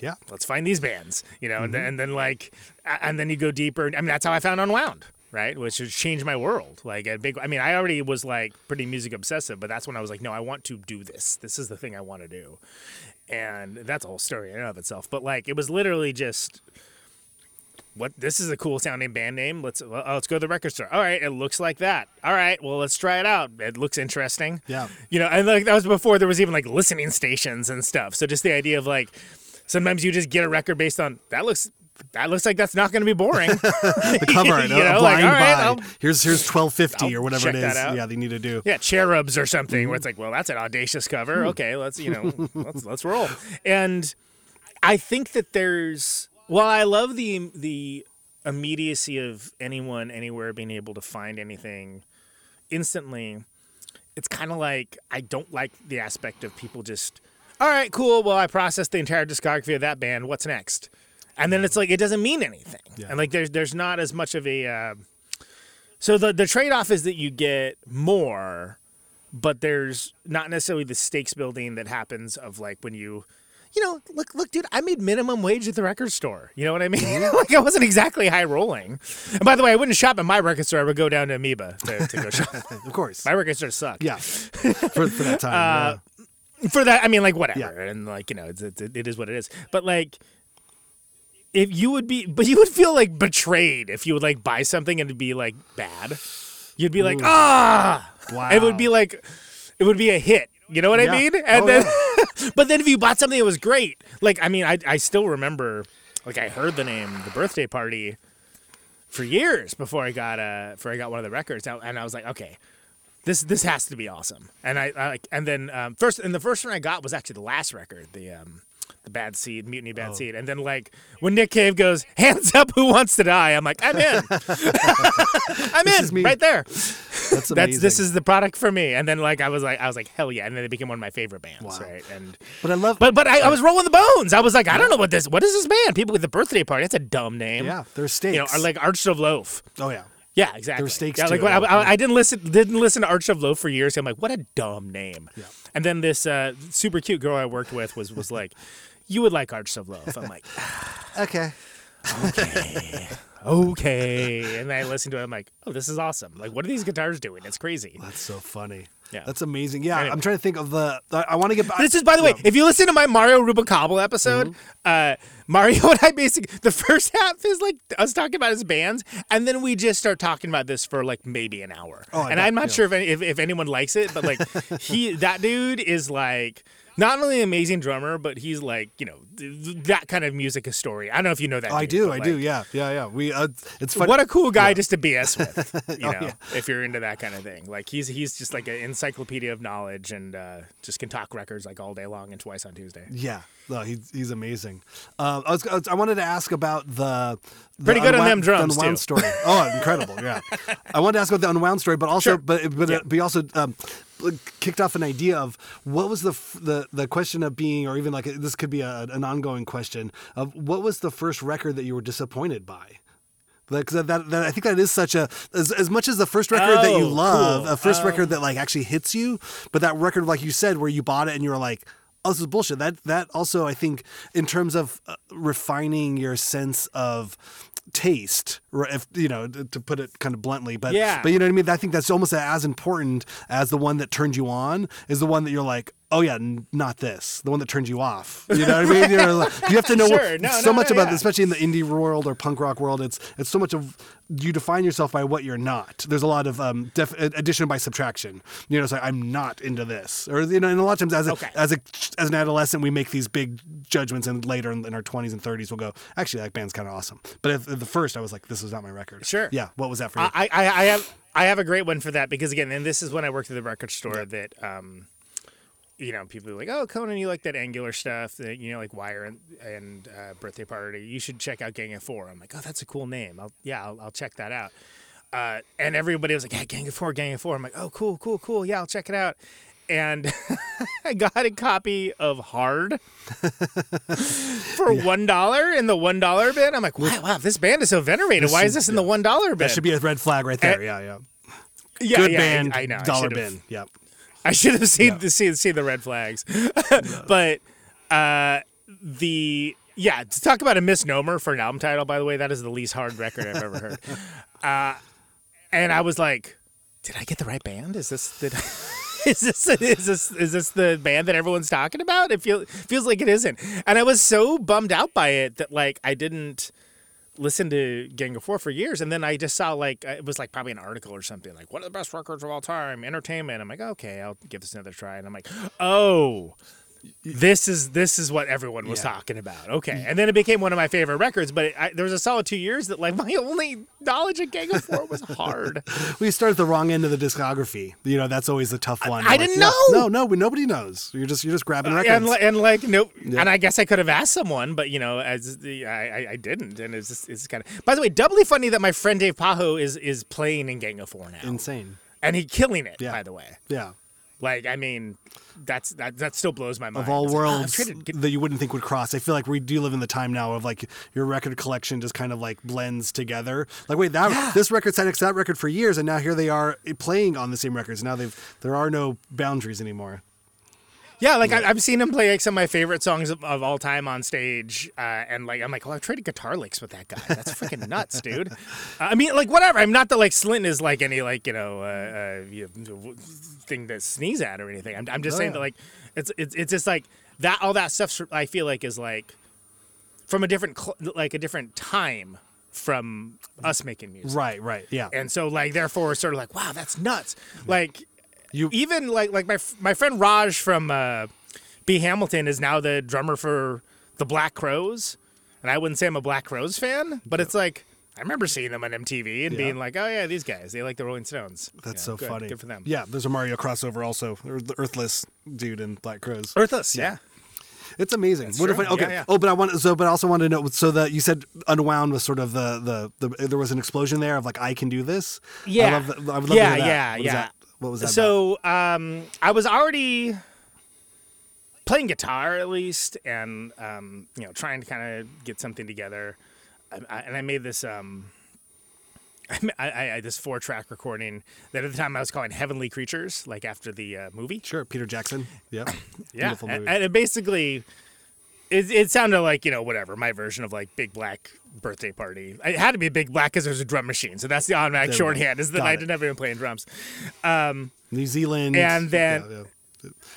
yeah let's find these bands, you know, and, then, mm-hmm. and then like, and then you go deeper. I mean, that's how I found Unwound, right? Which has changed my world. Like a big, I mean, I already was like pretty music obsessive, but that's when I was like, no, I want to do this. This is the thing I want to do. And that's a whole story in and of itself. But like, it was literally just, what this is a cool sounding band name. Let's oh, let's go to the record store. All right, it looks like that. All right, well let's try it out. It looks interesting. Yeah. You know, and like that was before there was even like listening stations and stuff. So just the idea of like sometimes you just get a record based on that looks that looks like that's not going to be boring. the cover You a, a know, like, blind all right, buy here's here's 1250 or whatever it is yeah they need to do yeah, cherubs or something Mm-hmm. where it's like, well, that's an audacious cover. Hmm. Okay, let's you know, let's let's roll. And I think that there's Well, I love the the immediacy of anyone anywhere being able to find anything instantly, it's kind of like I don't like the aspect of people just, all right, cool. Well, I processed the entire discography of that band. What's next? And then it's like it doesn't mean anything. Yeah. And like there's there's not as much of a uh, so the the trade off is that you get more, but there's not necessarily the stakes building that happens of like when you you know, look, look, dude, I made minimum wage at the record store. You know what I mean? like, I wasn't exactly high rolling. And by the way, I wouldn't shop at my record store. I would go down to Amoeba to, to go shop. of course my record store suck. yeah for, for that time yeah. For that, I mean, like, whatever. Yeah. And, like, you know, it's, it's, it is what it is. But, like, if you would be, but you would feel like betrayed if you would like buy something and it'd be like bad. You'd be like, ah, Wow. It would be like, it would be a hit. You know what Yeah. I mean? And Oh, then, but then if you bought something that was great, like I mean, I I still remember, like I heard the name, the birthday party, for years before I got uh before I got one of the records, and I was like, okay, this this has to be awesome. And I, I like, and then um, first, and the first one I got was actually the last record, the um, the Bad Seed, Mutiny Oh. Bad Seed. And then like when Nick Cave goes, "Hands up, who wants to die?" I'm like, I'm in, I'm This in, right there. That's. That's this is the product for me. And then like I was like, I was like, hell yeah! And then it became one of my favorite bands, Wow. right? And But I love. but but I, I was rolling the bones. I was like, I don't know what this. What is this band? People with the birthday party. That's a dumb name. yeah, they're stakes. You know, or like Archers of Loaf. oh yeah. Yeah, exactly. stakes Yeah, like I. I, I didn't listen didn't listen to Archers of Loaf for years. I'm like, what a dumb name. Yeah. And then this uh, super cute girl I worked with was was like, you would like Archers of Loaf. I'm like, Okay. okay. And then I listened to it. I'm like, oh, this is awesome. Like, what are these guitars doing? It's crazy. That's so funny. Yeah. That's amazing. Yeah, Anyway. I'm trying to think of the. I, I want to get back. This is, by the way, Yeah. if you listen to my Mario Rubalcaba episode, Mm-hmm. uh, Mario and I basically the first half is like us talking about his bands, and then we just start talking about this for like maybe an hour. Oh, I and bet, I'm not yeah. sure if, any, if if anyone likes it, but like he that dude is like. Not only an amazing drummer, but he's like you know th- th- that kind of music historian. I don't know if you know that. I dude, do. I do. Yeah. Yeah. Yeah. We. Uh, it's funny. What a cool guy just to BS with, you Oh, know, yeah. if you're into that kind of thing. Like he's he's just like an encyclopedia of knowledge and uh, just can talk records like all day long and twice on Tuesday. Yeah, no, he's he's amazing. Um, I was I wanted to ask about the, the Pretty good on them drums, the unwound too. story. Oh, incredible! Yeah, I wanted to ask about the unwound story, but also Sure. but but Yeah. but also um, kicked off an idea of what was the the the question of being, or even like this could be a, an ongoing question of what was the first record that you were disappointed by. Because that, that, I think that is such a as, as much as the first record that you Oh, love, cool. a first record that like actually hits you, but that record like you said where you bought it and you were like, oh, this is bullshit. That that also I think in terms of uh, refining your sense of taste, if you know to to put it kind of bluntly, but Yeah. but you know what I mean. I think that's almost as important as the one that turned you on is the one that you're like. Oh yeah, n- not this. The one that turns you off. You know what I mean? You're like- you have to know what- Sure. No, so no, much no, about, yeah. especially in the indie world or punk rock world. It's it's so much of you define yourself by what you're not. There's a lot of um, def- addition by subtraction. You know, it's like I'm not into this, or you know, and a lot of times as a, Okay. as a as an adolescent, we make these big judgments, and later in, in our 20s and 30s, we'll go, actually, that band's kind of awesome. But at, at the first, I was like, this is not my record. Sure. Yeah. What was that for you? I, I, I have I have a great one for that because again, and this is when I worked at the record store that um, you know, people are like, "Oh, Conan, you like that Angular stuff? That you know, like Wire and, and uh, Birthday Party. You should check out Gang of Four. I'm like, "Oh, that's a cool name. I'll, yeah, I'll, I'll check that out." Uh, and everybody was like, "Yeah, Gang of Four, Gang of Four. I'm like, "Oh, cool, cool, cool. Yeah, I'll check it out." And I got a copy of Hard for one dollar in the one dollar bin. I'm like, wow, wow, this band is so venerated. Why is should- this in the one dollar bin? that should be a red flag right there. Eh, yeah, yeah. yeah, Good yeah, band, I, know. Dollar bin. Yep. I should have seen the seen, seen the red flags, but uh, the yeah to talk about a misnomer for an album title. By the way, that is the least hard record I've ever heard. Uh, and I was like, did I get the right band? Is this did, is this is this is this the band that everyone's talking about? It feels feels like it isn't. And I was so bummed out by it that like I didn't listen to Gang of Four for years, and then I just saw like it was like probably an article or something like one of the best records of all time, entertainment. I'm like, okay, I'll give this another try, and I'm like, oh. This is this is what everyone was Yeah. talking about. Okay, and then it became one of my favorite records. But it, I, there was a solid two years that like my only knowledge of Gang of Four was hard. We start at the wrong end of the discography. You know, that's always the tough one. I Like, didn't yeah, know. No, no, nobody knows. You're just you're just grabbing uh, records. and and like nope. And I guess I could have asked someone, but you know, as the, I, I I didn't, and it's just it's kind of. By the way, doubly funny that my friend Dave Pajo is is playing in Gang of Four now, Insane. and he killing it. Yeah. By the way, Yeah. Like I mean, that's that that still blows my mind. Of all It's like, oh, worlds get- that you wouldn't think would cross, I feel like we do live in the time now of like your record collection just kind of like blends together. Like, wait, that this record sat next to that record for years, and now here they are playing on the same records. Now they've there are no boundaries anymore. Yeah, like I, I've seen him play like some of my favorite songs of, of all time on stage, uh, and like I'm like, well, I traded guitar licks with that guy. That's freaking nuts, dude. Uh, I mean, like whatever. I'm not that like Slint is like any like you know, uh, uh, you know thing to sneeze at or anything. I'm, I'm just Oh, saying yeah. that like it's it's it's just like that all that stuff. I feel like is like from a different cl- like a different time from us making music. Right, right, yeah. And so like therefore sort of like wow that's nuts. Like You- even like like my my friend Raj from uh, B Hamilton is now the drummer for the Black Crowes, and I wouldn't say I'm a Black Crowes fan, but it's like I remember seeing them on MTV and Yeah. being like, oh yeah, these guys they like the Rolling Stones. That's Yeah, so good, funny. Good for them. Yeah, there's a Mario crossover also. The Earthless dude in Black Crowes. Earthless. Yeah. It's amazing. That's What if. I, okay. Yeah, yeah. Oh, but I want so, but I also wanted to know. So that you said unwound was sort of the, the the there was an explosion there of like I can do this. I Yeah. love that. I would love Yeah, to hear that. yeah, What yeah. What was that? So um, I was already playing guitar at least, and um, you know, trying to kind of get something together. I, I, and I made this um, I, I, I this four track recording that at the time I was calling Heavenly Creatures, like after the uh, movie. Sure, Peter Jackson. Yeah, Yeah, beautiful and, and it basically. It, it sounded like you know whatever my version of like Big Black birthday party. It had to be a Big Black because there's a drum machine, so that's the automatic There shorthand. Is that I didn't have anyone playing drums. New Zealand, and then- yeah, yeah.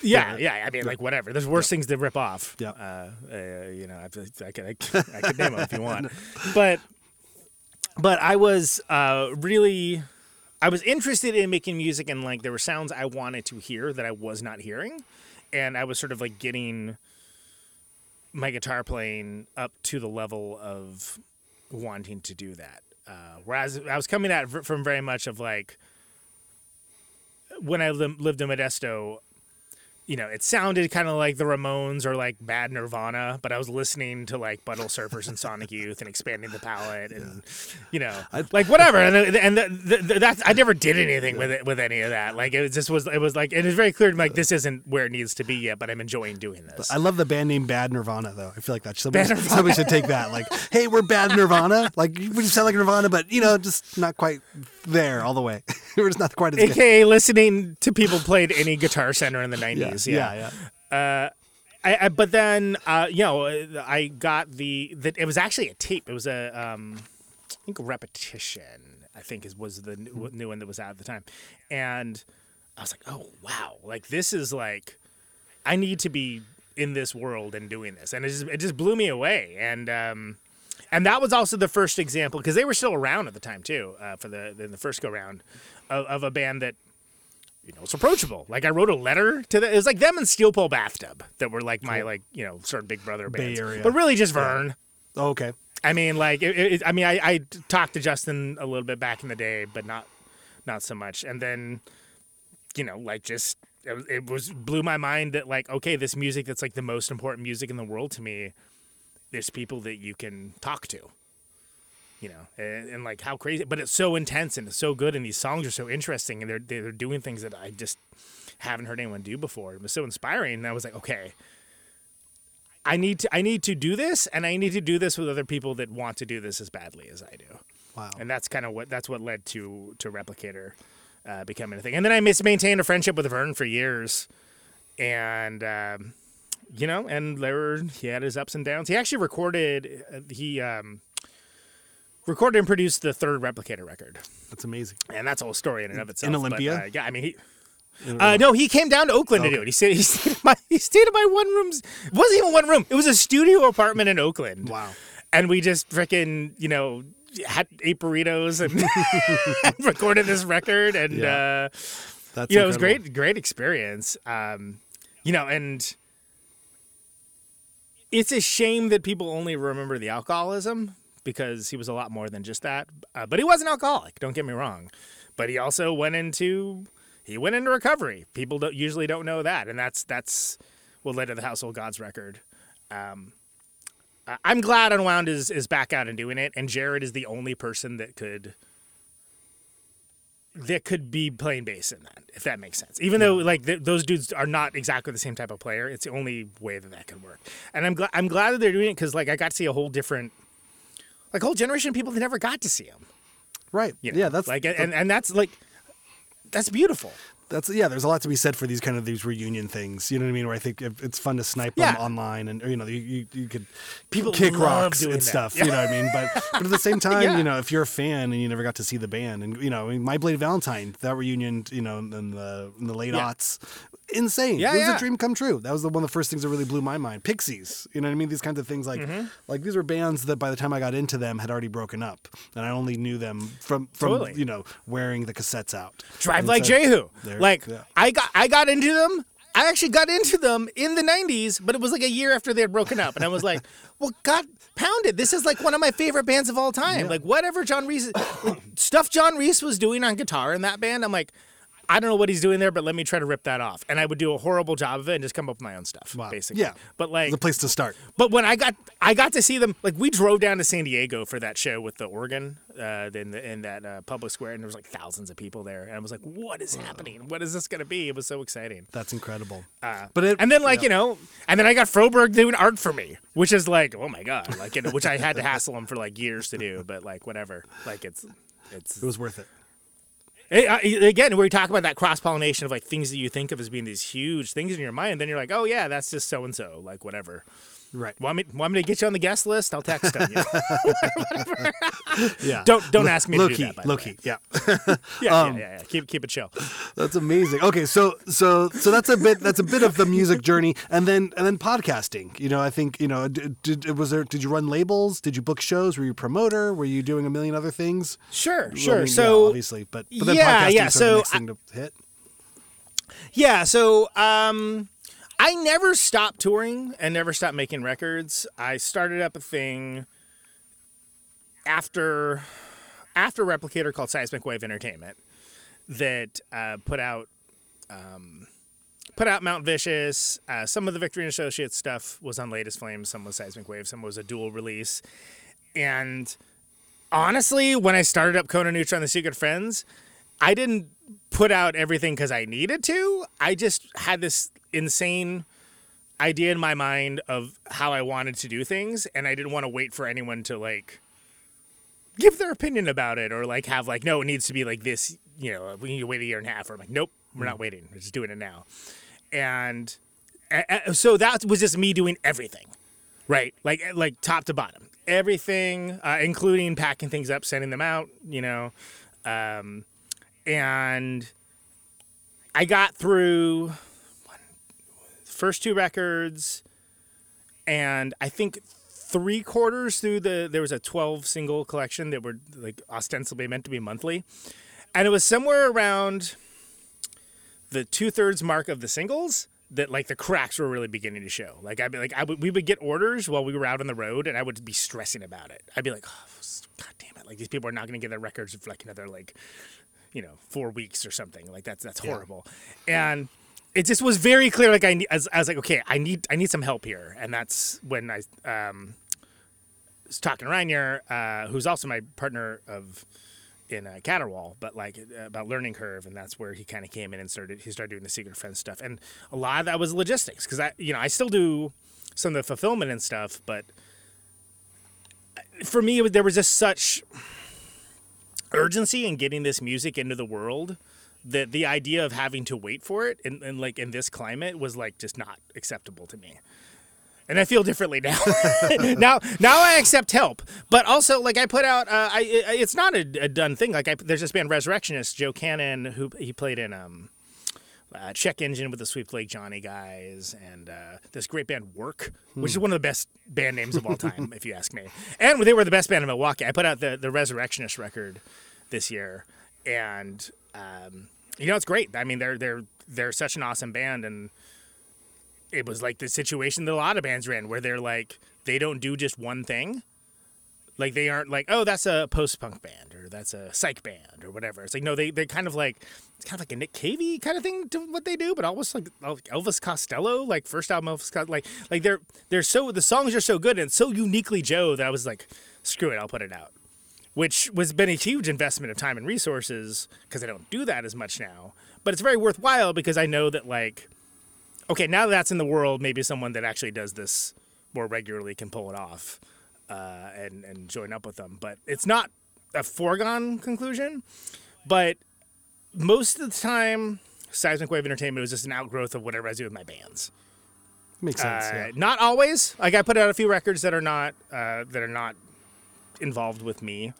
Yeah, yeah. I mean, like whatever. There's worse things to rip off. Yeah. Uh, uh, you know, I, I could, I, could- I could name them if you want, but, but I was uh, really, I was interested in making music, and like there were sounds I wanted to hear that I was not hearing, and I was sort of like getting my guitar playing up to the level of wanting to do that. Uh, whereas I was coming at from very much of like when I lived in Modesto, you know, it sounded kind of like the Ramones or like Bad Nirvana, but I was listening to like Butthole Surfers and Sonic Youth and expanding the palette and you know, like whatever. And the, and the, the, that's I never did anything with it with any of that. Like it just was it was like it was very clear to me like this isn't where it needs to be yet, but I'm enjoying doing this. I love the band name Bad Nirvana though. I feel like that somebody, somebody should take that. Like, hey, we're Bad Nirvana. Like we sound like Nirvana, but you know, just not quite there all the way. we're just not quite as good. AKA listening to people played any Guitar Center in the 90s. yeah, yeah. I, I, but then, uh, you know, I got the, the. It was actually a tape. It was a, um, I think, a repetition. I think is was the new, new one that was out at the time, and I was like, oh wow, like this is like, I need to be in this world and doing this, and it just it just blew me away, and um, and that was also the first example because they were still around at the time too uh, for the the, the first go round of, of a band that you know, it's approachable. Like I wrote a letter to the. It was like them and Steel Pole Bathtub that were like my like you know sort of big brother Bay Area. but really just Vern. Oh, okay. I mean, like it, it, I mean, I, I talked to Justin a little bit back in the day, but not not so much. And then, you know, like just it, it was blew my mind that like okay, this music that's like the most important music in the world to me. There's people that you can talk to you know, and, and like how crazy, but it's so intense and it's so good, and these songs are so interesting, and they're they're doing things that I just haven't heard anyone do before. It was so inspiring, and I was like, okay, I need to I need to do this, and I need to do this with other people that want to do this as badly as I do, Wow. and that's kind of what that's what led to to Replicator uh, becoming a thing, and then I mis- maintained a friendship with Vern for years, and. Um, you know, and there were he had his ups and downs. He actually recorded uh, he um, recorded and produced the third Replicator record, That's amazing. and that's a whole story in and of itself. In Olympia? But, uh, yeah, I mean, he. Uh, no, he came down to Oakland to do it. He stayed. He stayed in my. He stayed in my one rooms. It wasn't even one room. It was a studio apartment in Oakland. Wow. And we just freaking, you know, had ate burritos and, and recorded this record. And Yeah. uh, That's you know, it was great, great experience. Um, you know, and it's a shame that people only remember the alcoholism because he was a lot more than just that. Uh, but he was an alcoholic. Don't get me wrong. But he also went into he went into recovery. People don't, usually don't know that, and that's that's what led to the Household Gods record. Um, I'm glad Unwound is is back out and doing it, and Jared is the only person that could that could be playing bass in that, if that makes sense. Even though like th- those dudes are not exactly the same type of player, it's the only way that that could work. And I'm glad I'm glad that they're doing it because like I got to see a whole different, like a whole generation of people that never got to see him. Right. You know? yeah, that's like and and that's like that's beautiful. That's yeah. There's a lot to be said for these kind of these reunion things. You know what I mean? Where I think it's fun to snipe Yeah. them online, and you know you, you, you could People kick rocks and that. stuff. You know what I mean? But but at the same time, Yeah. you know, if you're a fan and you never got to see the band, and you know, I mean, My Bloody Valentine, that reunion, you know, in the in the late Yeah. aughts, insane. Yeah, it was yeah. a dream come true. That was the, one of the first things that really blew my mind. Pixies, you know what I mean? These kinds of things, like Mm-hmm. like these were bands that by the time I got into them had already broken up, and I only knew them from from Totally. you know wearing the cassettes out. Drive And like so- Jehu. Like yeah. I got I got into them. I actually got into them in the '90s, but it was like a year after they had broken up, and I was like, "Well, God, pounded! This is like one of my favorite bands of all time. Like whatever John Reis stuff John Reis was doing on guitar in that band, I'm like." I don't know what he's doing there, but let me try to rip that off. And I would do a horrible job of it and just come up with my own stuff, Wow. basically. Yeah. But like the place to start. but when I got I got to see them, like we drove down to San Diego for that show with the organ, uh, in the, in that uh, public square, and there was like thousands of people there, and I was like, "What is happening? What is this gonna be?" It was so exciting. That's incredible. Uh, but it, and then like you know, and then I got Froberg doing art for me, which is like, oh my god, like you know, which I had to hassle him for like years to do, but like whatever, like it's it's it was worth it. Uh, again, you talk about that cross pollination of like things that you think of as being these huge things in your mind, then you're like, oh yeah, that's just so and so, like whatever. Right. Want me, want me to get you on the guest list? I'll text them. You. Yeah. don't don't ask me low to do that. low key. Yeah. Yeah, yeah, Um, yeah, yeah. Keep keep it chill. That's amazing. Okay, so so so that's a bit that's a bit of the music journey, and then and then podcasting. You know, I think you know, did, did was there? Did you run labels? Did you book shows? Were you a promoter? Were you doing a million other things? Sure, I sure. mean, yeah, so obviously, but but then yeah, podcasting yeah, of the so next I- thing to hit. Yeah, so um I never stopped touring and never stopped making records. I started up a thing after after Replicator called Seismic Wave Entertainment that uh, put out um, put out Mount Vicious. Uh, some of the Victory and Associates stuff was on Latest Flames. Some was Seismic Wave. Some was a dual release. And honestly, when I started up Conan Neutron: The Secret Friends, I didn't put out everything because I needed to. I just had this insane idea in my mind of how I wanted to do things, and I didn't want to wait for anyone to like give their opinion about it or like have like no, it needs to be like this. You know, we need to wait a year and a half. Or I'm like, nope, we're not waiting. We're just doing it now. And uh, so that was just me doing everything, right? Like like top to bottom, everything, uh, including packing things up, sending them out. You know. Um, and I got through first two records, and I think three quarters through the there was a 12 single collection that were like ostensibly meant to be monthly, and it was somewhere around the two thirds mark of the singles that like the cracks were really beginning to show. Like I'd be like I would we would get orders while we were out on the road, and I would be stressing about it. I'd be like, oh, God damn it! Like these people are not going to get their records for like another like you know four weeks or something like that's that's horrible and it just was very clear like i ne- as, I was like okay i need i need some help here and that's when i um was talking to Reinier, uh who's also my partner of in uh, but like about learning curve, and that's where he kind of came in and started. He started doing the secret friends stuff, and a lot of that was logistics because I, you know, I still do some of the fulfillment and stuff, but for me, was, there was just such urgency in getting this music into the world that the idea of having to wait for it and, and like in this climate was like just not acceptable to me and I feel differently now. now, now I accept help, but also like I put out, uh, I it- it's not a, a done thing. Like I, there's this band Resurrectionist, Joe Cannon, who he played in um, uh, Check Engine with the Sweep Lake Johnny guys, and uh, this great band Work, which is one of the best band names of all time, if you ask me. And they were the best band in Milwaukee. I put out the the Resurrectionist record this year, and um, you know it's great. I mean, they're they're they're such an awesome band, and it was like the situation that a lot of bands ran where they're like they don't do just one thing. Like they aren't like oh that's a post-punk band or that's a psych band or whatever. It's like no they, they're kind of like it's kind of like a nick cavey kind of thing to what they do but almost like elvis costello like first album elvis costello like like they're they're so the songs are so good and so uniquely joe that i was like screw it i'll put it out which was been a huge investment of time and resources because i don't do that as much now but it's very worthwhile because i know that like okay, now that that's in the world, maybe someone that actually does this more regularly can pull it off uh, and and join up with them. But it's not a foregone conclusion. But most of the time, Seismic Wave Entertainment was just an outgrowth of whatever I do with my bands. Makes sense. Uh, yeah. Not always. Like I put out a few records that are not uh, that are not involved with me,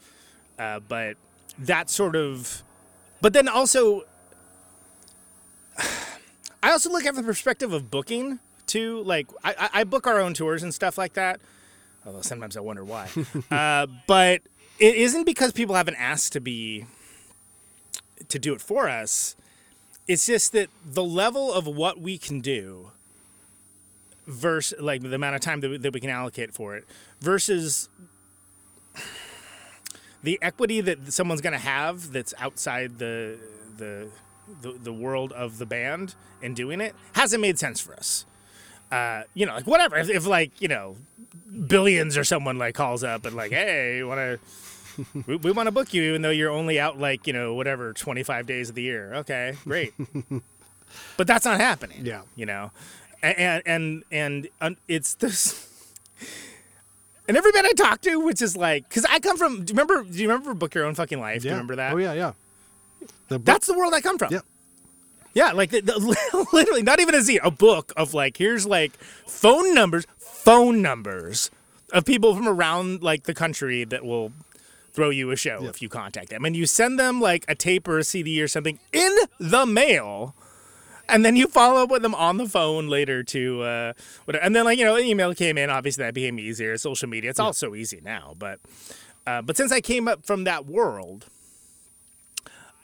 uh, but that sort of. But then also, I also look at the perspective of booking too. Like I, I- book our own tours and stuff like that. Although sometimes I wonder why. uh, but it isn't because people haven't asked to be to do it for us. It's just that the level of what we can do versus like the amount of time that we, that we can allocate for it versus the equity that someone's going to have that's outside the, the the the world of the band and doing it hasn't made sense for us. Uh, you know, like whatever. If, if like you know, billions or someone like calls up and like, hey, want to. we, we want to book you even though you're only out like you know whatever 25 days of the year okay great but that's not happening Yeah. you know and and and, and it's this and every band i talk to which is like because i come from do you remember do you remember book your own fucking life do you Yeah. remember that Oh yeah, yeah. The book- that's the world I come from. Yep. Yeah, like the, the, literally, not even a Z, a book of like here's like phone numbers, phone numbers of people from around like the country that will throw you a show if you contact them, and you send them like a tape or a CD or something in the mail. And then you follow up with them on the phone later to, uh, whatever. and then like you know, an email came in. Obviously, that became easier. Social media, it's all so easy now. But, uh, but since I came up from that world,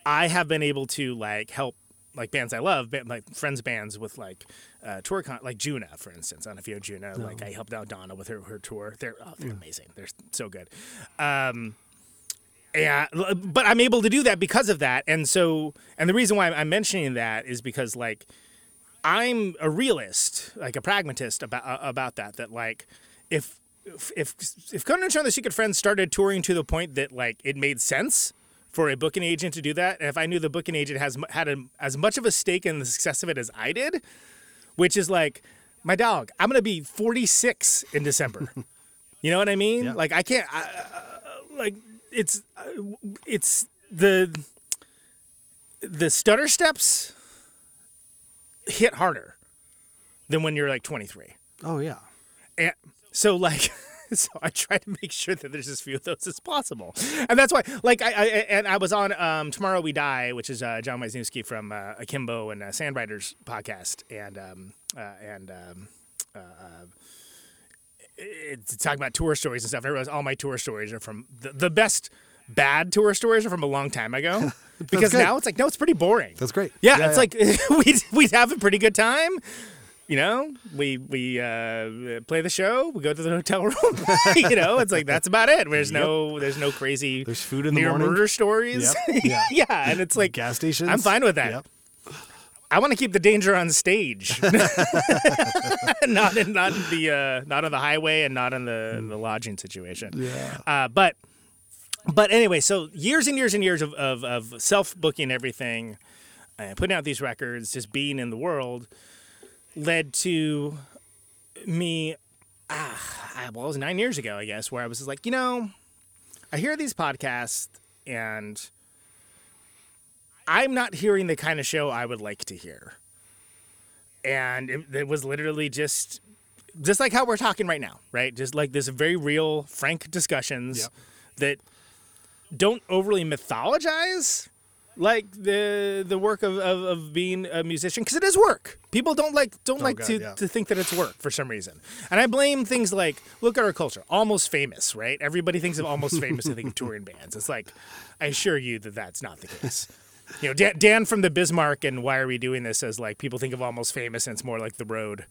I have been able to like help like bands I love, like friends bands with like uh, tour con like Juna, for instance. I don't know if you know Juna. Like I helped out Donna with her her tour. They're oh, they're amazing. They're so good. Um, yeah, but I'm able to do that because of that, and so and the reason why I'm mentioning that is because like I'm a realist, like a pragmatist about uh, about that. That like if if if, if Conan and Sean the Secret Friends started touring to the point that like it made sense for a booking agent to do that, and if I knew the booking agent has had a, as much of a stake in the success of it as I did, which is like my dog, I'm gonna be 46 in December. you know what I mean? Yeah. Like I can't, I, uh, like it's uh, it's the the stutter steps hit harder than when you're like 23. oh yeah. And so like so I try to make sure that there's as few of those as possible. And that's why like I, I and I was on um Tomorrow We Die, which is uh, Jon Weisnewski from uh, Akimbo and uh, Sandriders podcast and um uh, and um uh, uh, it's talking about tour stories and stuff. I realize all my tour stories are from the, the best bad tour stories are from a long time ago. because good. now it's like no, it's pretty boring. That's great. Yeah, Yeah, it's like we'd we'd have a pretty good time. You know, we we uh, play the show. We go to the hotel room. you know, it's like that's about it. There's no there's no crazy There's food in the near morning. murder stories. Yep, yeah. yeah, and it's like Gas stations. I'm fine with that. Yep. I want to keep the danger on stage, not in not in the uh, not on the highway and not in the the lodging situation. Yeah. Uh, but but anyway, so years and years and years of, of, of self booking everything, uh, putting out these records, just being in the world, led to me. Ah, I- well, it was nine years ago, I guess, where I was just like, you know, I hear these podcasts and I'm not hearing the kind of show I would like to hear. And it, it was literally just just like how we're talking right now, right? Just like this very real, frank discussions Yep. that don't overly mythologize like the the work of, of, of being a musician because it is work. People don't like don't oh, like God, to, yeah. to think that it's work for some reason. And I blame things like look at our culture, almost famous, right? Everybody thinks of almost famous to think of touring bands. It's like I assure you that that's not the case. You know, Dan, Dan from the Bismarck and Why Are We Doing This as like people think of almost famous and it's more like the road,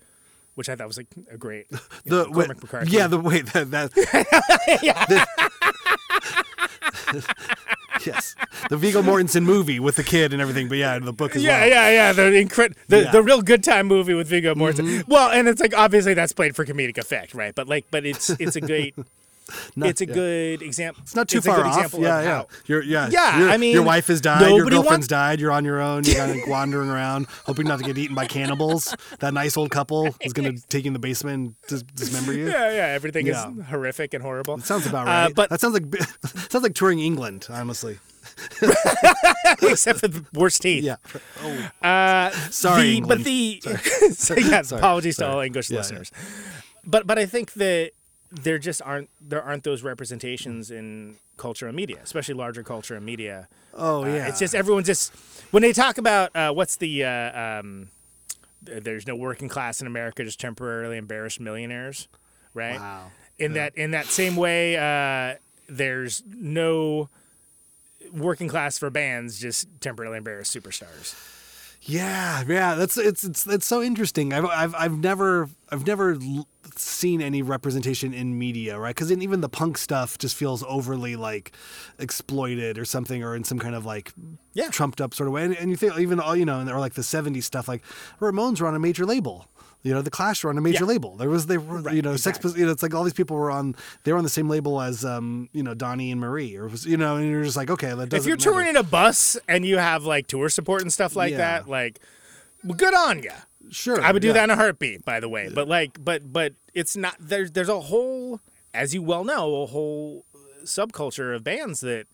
which I thought was like a great. you know, The wait, yeah, the wait that, that yes, the Viggo Mortensen movie with the kid and everything. But yeah, the book as Yeah, well. yeah, yeah. The incre- the, Yeah. Mm-hmm. the real good time movie with Viggo Mortensen. Well, and it's like obviously that's played for comedic effect, right? But like, but it's it's a great, No, it's a yeah. good example. It's not too a far good off. example Yeah, of yeah. how- You're, yeah, Yeah, Your- I mean, your wife has died. Your girlfriend's wants- died. You're on your own. You're kind of wandering around, hoping not to get eaten by cannibals. That nice old couple is going to take you in the basement and dis- dismember you. Yeah, yeah. Everything Yeah. is horrific and horrible. It sounds about Uh, right. but that sounds like sounds like touring England, honestly. except for the worst teeth. Yeah. Uh, Sorry, the, but the so, yeah, Sorry. apologies to all English Yeah, yeah. listeners. But but I think that there just aren't there aren't those representations in culture and media, especially larger culture and media. Oh Uh, yeah. It's just everyone just when they talk about uh, what's the uh, um, there's no working class in America, just temporarily embarrassed millionaires, right? Wow. In that in that same way, uh, there's no working class for bands, just temporarily embarrassed superstars. Yeah, yeah, that's it's it's it's so interesting. I've I've I've never I've never seen any representation in media, right? Because even the punk stuff just feels overly like exploited or something, or in some kind of like Yeah. trumped up sort of way. And, and you think even all you know, or like the '70s stuff, like Ramones were on a major label. You know, the Clash were on a major Yeah. label. There was they were you know Sex exactly. Pis- you know it's like all these people were on they were on the same label as um you know Donnie and Marie or was you know and you're just like okay that if you're matter. touring in a bus and you have like tour support and stuff like Yeah. that, like, well, good on you. Sure I would do yeah. that in a heartbeat, by the way. But like, but but it's not. There's there's a whole, as you well know, a whole subculture of bands that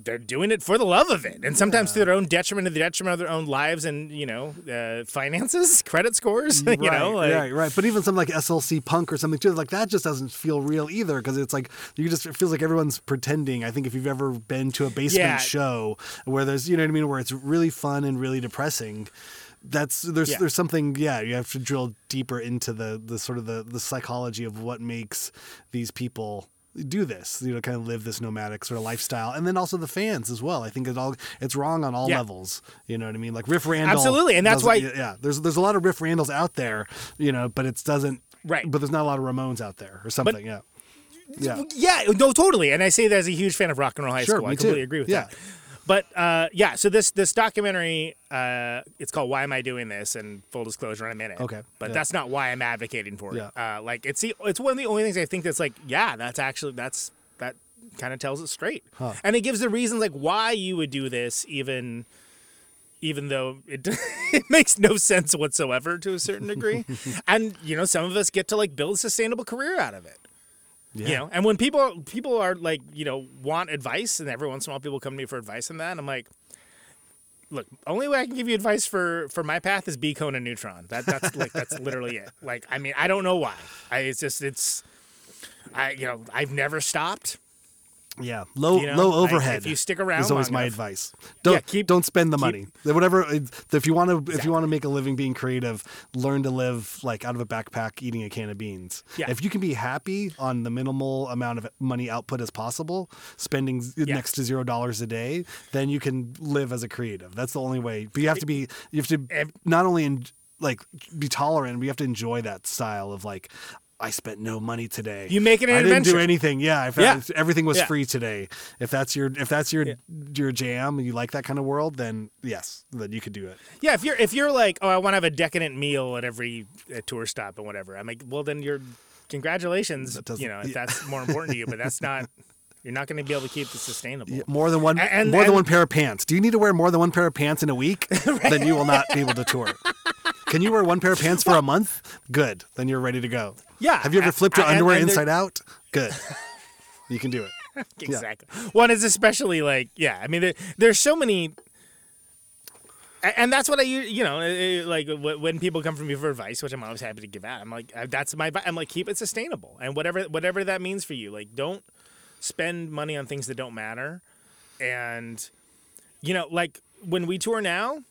they're doing it for the love of it, and sometimes to their own detriment, to the detriment of their own lives and you know uh, finances, credit scores. you right, know, like, right, right. But even something like SLC Punk or something too, like that just doesn't feel real either because it's like you just it feels like everyone's pretending. I think if you've ever been to a basement Yeah. show where there's you know what I mean, where it's really fun and really depressing. That's there's Yeah. there's something yeah you have to drill deeper into the the sort of the the psychology of what makes these people do this you know kind of live this nomadic sort of lifestyle and then also the fans as well i think it all it's wrong on all Yeah. levels you know what i mean like riff randall Absolutely, and that's why- yeah there's there's a lot of riff randalls out there you know but it doesn't Right. but there's not a lot of ramones out there or something yeah yeah Yeah, no, totally. And I say that as a huge fan of rock and roll high Sure, school. I me too. completely agree with Yeah. that. But uh, yeah, so this this documentary, uh, it's called "Why Am I Doing This?" and full disclosure in a minute. Okay, but yeah. that's not why I'm advocating for it. Yeah. Uh, like it's the it's one of the only things I think that's like, yeah, that's actually that's that kind of tells it straight, Huh. and it gives the reasons like why you would do this, even even though it it makes no sense whatsoever to a certain degree, and you know some of us get to like build a sustainable career out of it yeah. You know and when people people are like you know want advice and every once in a while people come to me for advice on that i'm like look only way i can give you advice for for my path is be Conan neutron. That that's like that's literally it. Like i mean i don't know why. I it's just it's i you know i've never stopped Yeah, low You know, low overhead. if you stick around is always my enough- advice. Don't Yeah, keep- don't spend the keep- money. Whatever. If you want to if you want to make a living being creative, learn to live like out of a backpack eating a can of beans. Yeah. If you can be happy on the minimal amount of money output as possible, spending next to zero dollars a day, then you can live as a creative. That's the only way. But you have to be you have to not only in, like be tolerant, but you have to enjoy that style of like. I spent no money today. You make it an I didn't do anything. Yeah, if Yeah. everything was Yeah. free today. If that's your if that's your your jam and you like that kind of world, then yes, then you could do it. yeah if you're if you're like oh i want to have a decadent meal at every uh tour stop and whatever i'm like well then you're congratulations you know if yeah. that's more important to you but that's not you're not going to be able to keep this sustainable Yeah, More than one and- more than and- one pair of pants. Do you need to wear more than one pair of pants in a week? Then you will not be able to tour. Can you wear one pair of pants for a month? Good. Then you're ready to go. Yeah, Have you ever flipped your and- underwear inside out? Good. You can do it. exactly. One is especially like, yeah. I mean, there, there's so many, and that's what I, you know, uh, uh, like when people come from me for advice, which I'm always happy to give out. I'm like, uh, that's my, I'm like, keep it sustainable, and whatever, whatever that means for you. Like, don't spend money on things that don't matter, and you know, like when we tour now.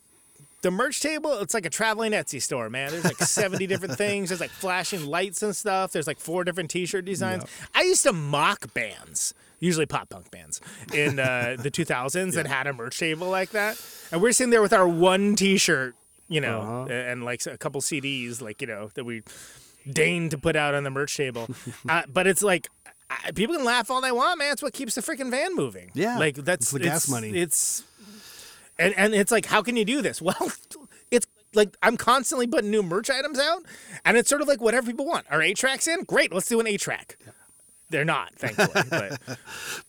The merch table, it's like a traveling Etsy store, man. There's like 70 different things. There's like flashing lights and stuff. There's like four different t shirt designs. I used to mock bands, usually pop punk bands, in uh, the 2000s that had a merch table like that. And we're sitting there with our one t shirt, you know, a- and like a couple CDs, like, you know, that we deigned to put out on the merch table. uh, but it's like, I, people can laugh all they want, man. It's what keeps the freaking van moving. Yeah, Like, that's it's the gas money. It's, and and it's like, how can you do this? Well, it's like I'm constantly putting new merch items out, and it's sort of like whatever people want. Are eight tracks in? Great, let's do an eight track. They're not, thankfully. But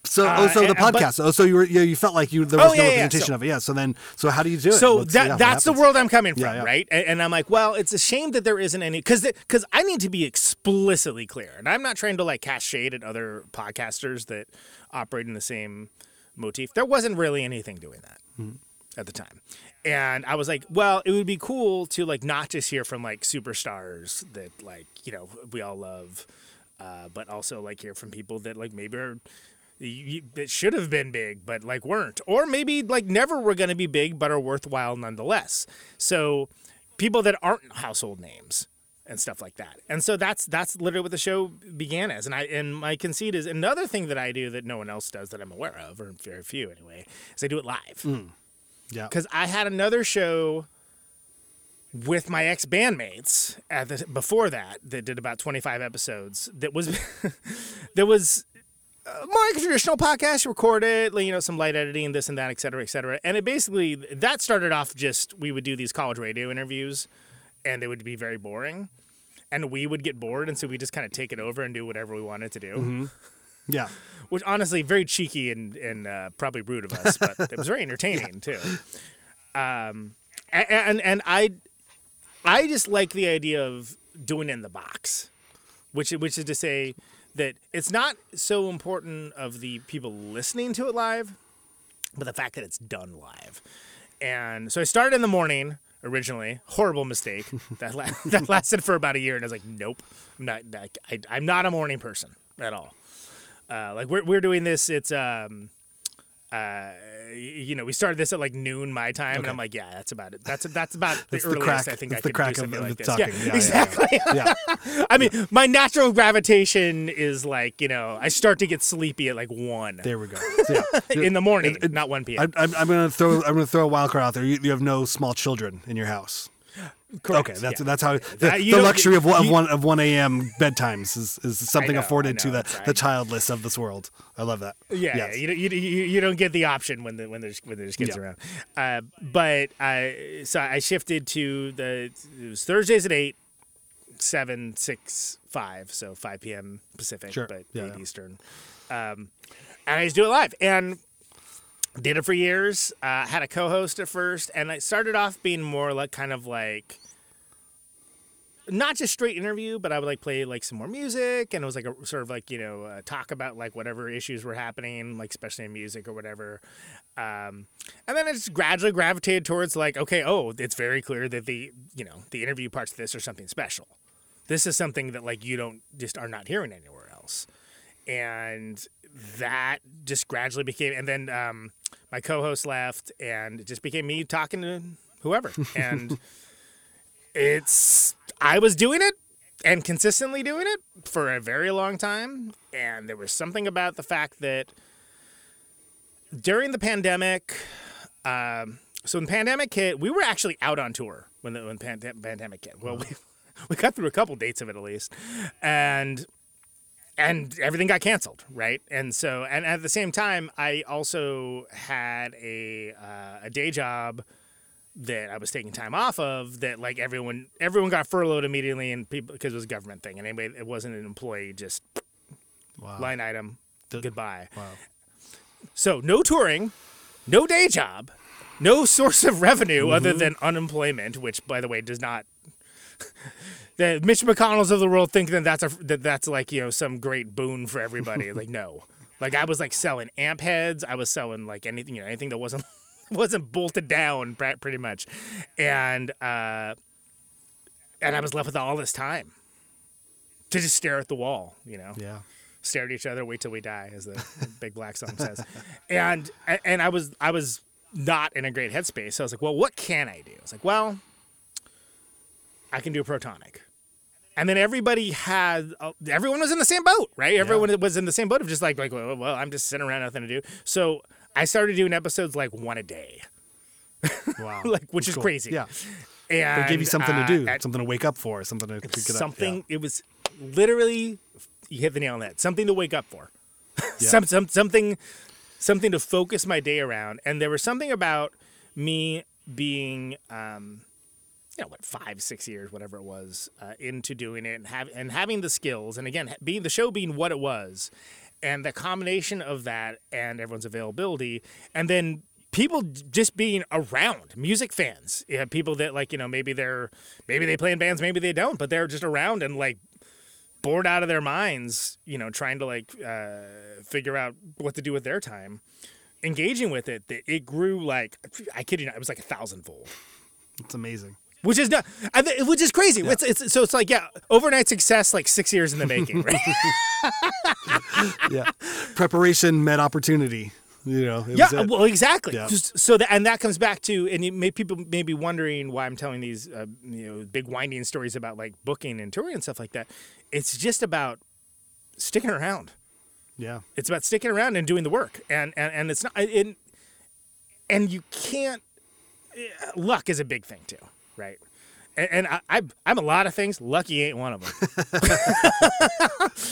So, Uh, oh, so the and- but- podcast. oh, so you were, you, you felt like you there Oh, was no yeah, yeah, representation so- of it. Yeah. So then, so how do you do it? so What's- that yeah, that's the world I'm coming from, Yeah, yeah. right? And, and I'm like, well, it's a shame that there isn't any because because I need to be explicitly clear, and I'm not trying to like cast shade at other podcasters that operate in the same motif. There wasn't really anything doing that Mm-hmm. At the time, and I was like, well, it would be cool to like not just hear from like superstars that like you know we all love, uh, but also like hear from people that like maybe are that should have been big but like weren't or maybe like never were going to be big but are worthwhile nonetheless so people that aren't household names and stuff like that. And so that's that's literally what the show began as. And I and my conceit is another thing that I do that no one else does that I'm aware of, or very few anyway, is I do it live. Yeah. Because I had another show with my ex bandmates at the, before that that did about 25 episodes. That was that was uh, more like a traditional podcast. You record it, like, you know, some light editing, this and that, et cetera, et cetera. And it basically that started off just we would do these college radio interviews, and they would be very boring. And we would get bored, and so we just kind of take it over and do whatever we wanted to do Yeah. which honestly very cheeky and and uh, probably rude of us, but it was very entertaining too. Um, a- and and I I just like the idea of doing it in the box, which which is to say that it's not so important of the people listening to it live, but the fact that it's done live. And so I started in the morning originally. Horrible mistake. That la- that lasted for about a year, and I was like, nope, I'm not. I, I'm not a morning person at all. Uh, like we're we're doing this. It's um, uh, you know, we started this at like noon my time, and I'm like, yeah, that's about it. That's that's about the That's the earliest crack- I think that's I the could crack do something of like the this. talking. Yeah, Yeah, yeah, exactly. Yeah. I mean, my natural gravitation is like you know, I start to get sleepy at like one There we go. Yeah. in the morning, not one p.m. I, I'm, I'm gonna throw I'm gonna throw a wild card out there. You, you have no small children in your house. Correct, Okay, that's yeah. that's how the, That- the luxury of one, of you- one of one a.m. bedtimes is, is something know, afforded I to the, the childless of this world. I love that. Yeah, Yes. yeah. You, don't- you, you you don't get the option when the when there's when there's kids Yeah. around. Uh, but I so I shifted to the it was Thursdays at eight, seven, six, five, so five p.m. Pacific, Sure. but Yeah, eight. Eastern. Um, and I just do it live and did it for years. Uh, had a co-host at first, and I started off being more like kind of like not just straight interview, but I would like play like some more music, and it was like a sort of like you know uh, talk about like whatever issues were happening, like especially in music or whatever. Um, and then I just gradually gravitated towards like, okay, oh, it's very clear that the you know the interview parts of this are something special. This is something that like you don't just are not hearing anywhere else, and that just gradually became. And then um, my co-host left, and it just became me talking to whoever, and it's I was doing it and consistently doing it for a very long time, and there was something about the fact that during the pandemic, um, so when the pandemic hit, we were actually out on tour when the when pand- pandemic hit. Well, we we got through a couple dates of it at least, and and everything got canceled, right? And so, and at the same time, I also had a uh, a day job that I was taking time off of. That like everyone everyone got furloughed immediately, and people because it was a government thing, and anyway, it wasn't an employee, just Wow. line item, D- goodbye. Wow. So no touring, no day job, no source of revenue other than unemployment, which by the way does not. the Mitch McConnell's of the world think that that's a that that's like you know some great boon for everybody. like no, like I was like selling amp heads. I was selling like anything you know anything that wasn't wasn't bolted down pretty much, and uh, and I was left with all this time to just stare at the wall. You know Yeah. stare at each other, wait till we die, as the Big Black song says. And and I was I was not in a great headspace. So I was like, well, what can I do? I was like, well, I can do protonic. And then everybody had uh, everyone was in the same boat, right? Everyone was in the same boat of just like like well, well, I'm just sitting around nothing to do. So I started doing episodes like one a day, Wow. like which That's is cool. crazy. Yeah. And They gave you something uh, to do, at- something to wake up for, something to, get up. something. It was literally you hit the nail on that. Something to wake up for. Yeah. some, some something something to focus my day around. And there was something about me being um you know what five six years whatever it was uh, into doing it and have and having the skills and again being the show being what it was and the combination of that and everyone's availability and then people just being around music fans yeah, people that like you know maybe they're maybe they play in bands maybe they don't but they're just around and like bored out of their minds you know trying to like uh, figure out what to do with their time engaging with it that it grew like i kid you not it was like a thousandfold It's amazing. Which is not, I thi- which is crazy. It's, it's, so it's like yeah, overnight success, like six years in the making, right? Yeah. Preparation met opportunity. You know. it Yeah, was it. well, exactly. Yeah. Just- so that, and that comes back to, and you may, people may be wondering why I'm telling these, uh, you know, big winding stories about like booking and touring and stuff like that. It's just about sticking around. yeah. It's about sticking around and doing the work, and and, and it's not, and, and you can't. eh, Luck is a big thing too, right? And, and I, I, I'm a lot of things. Lucky ain't one of them.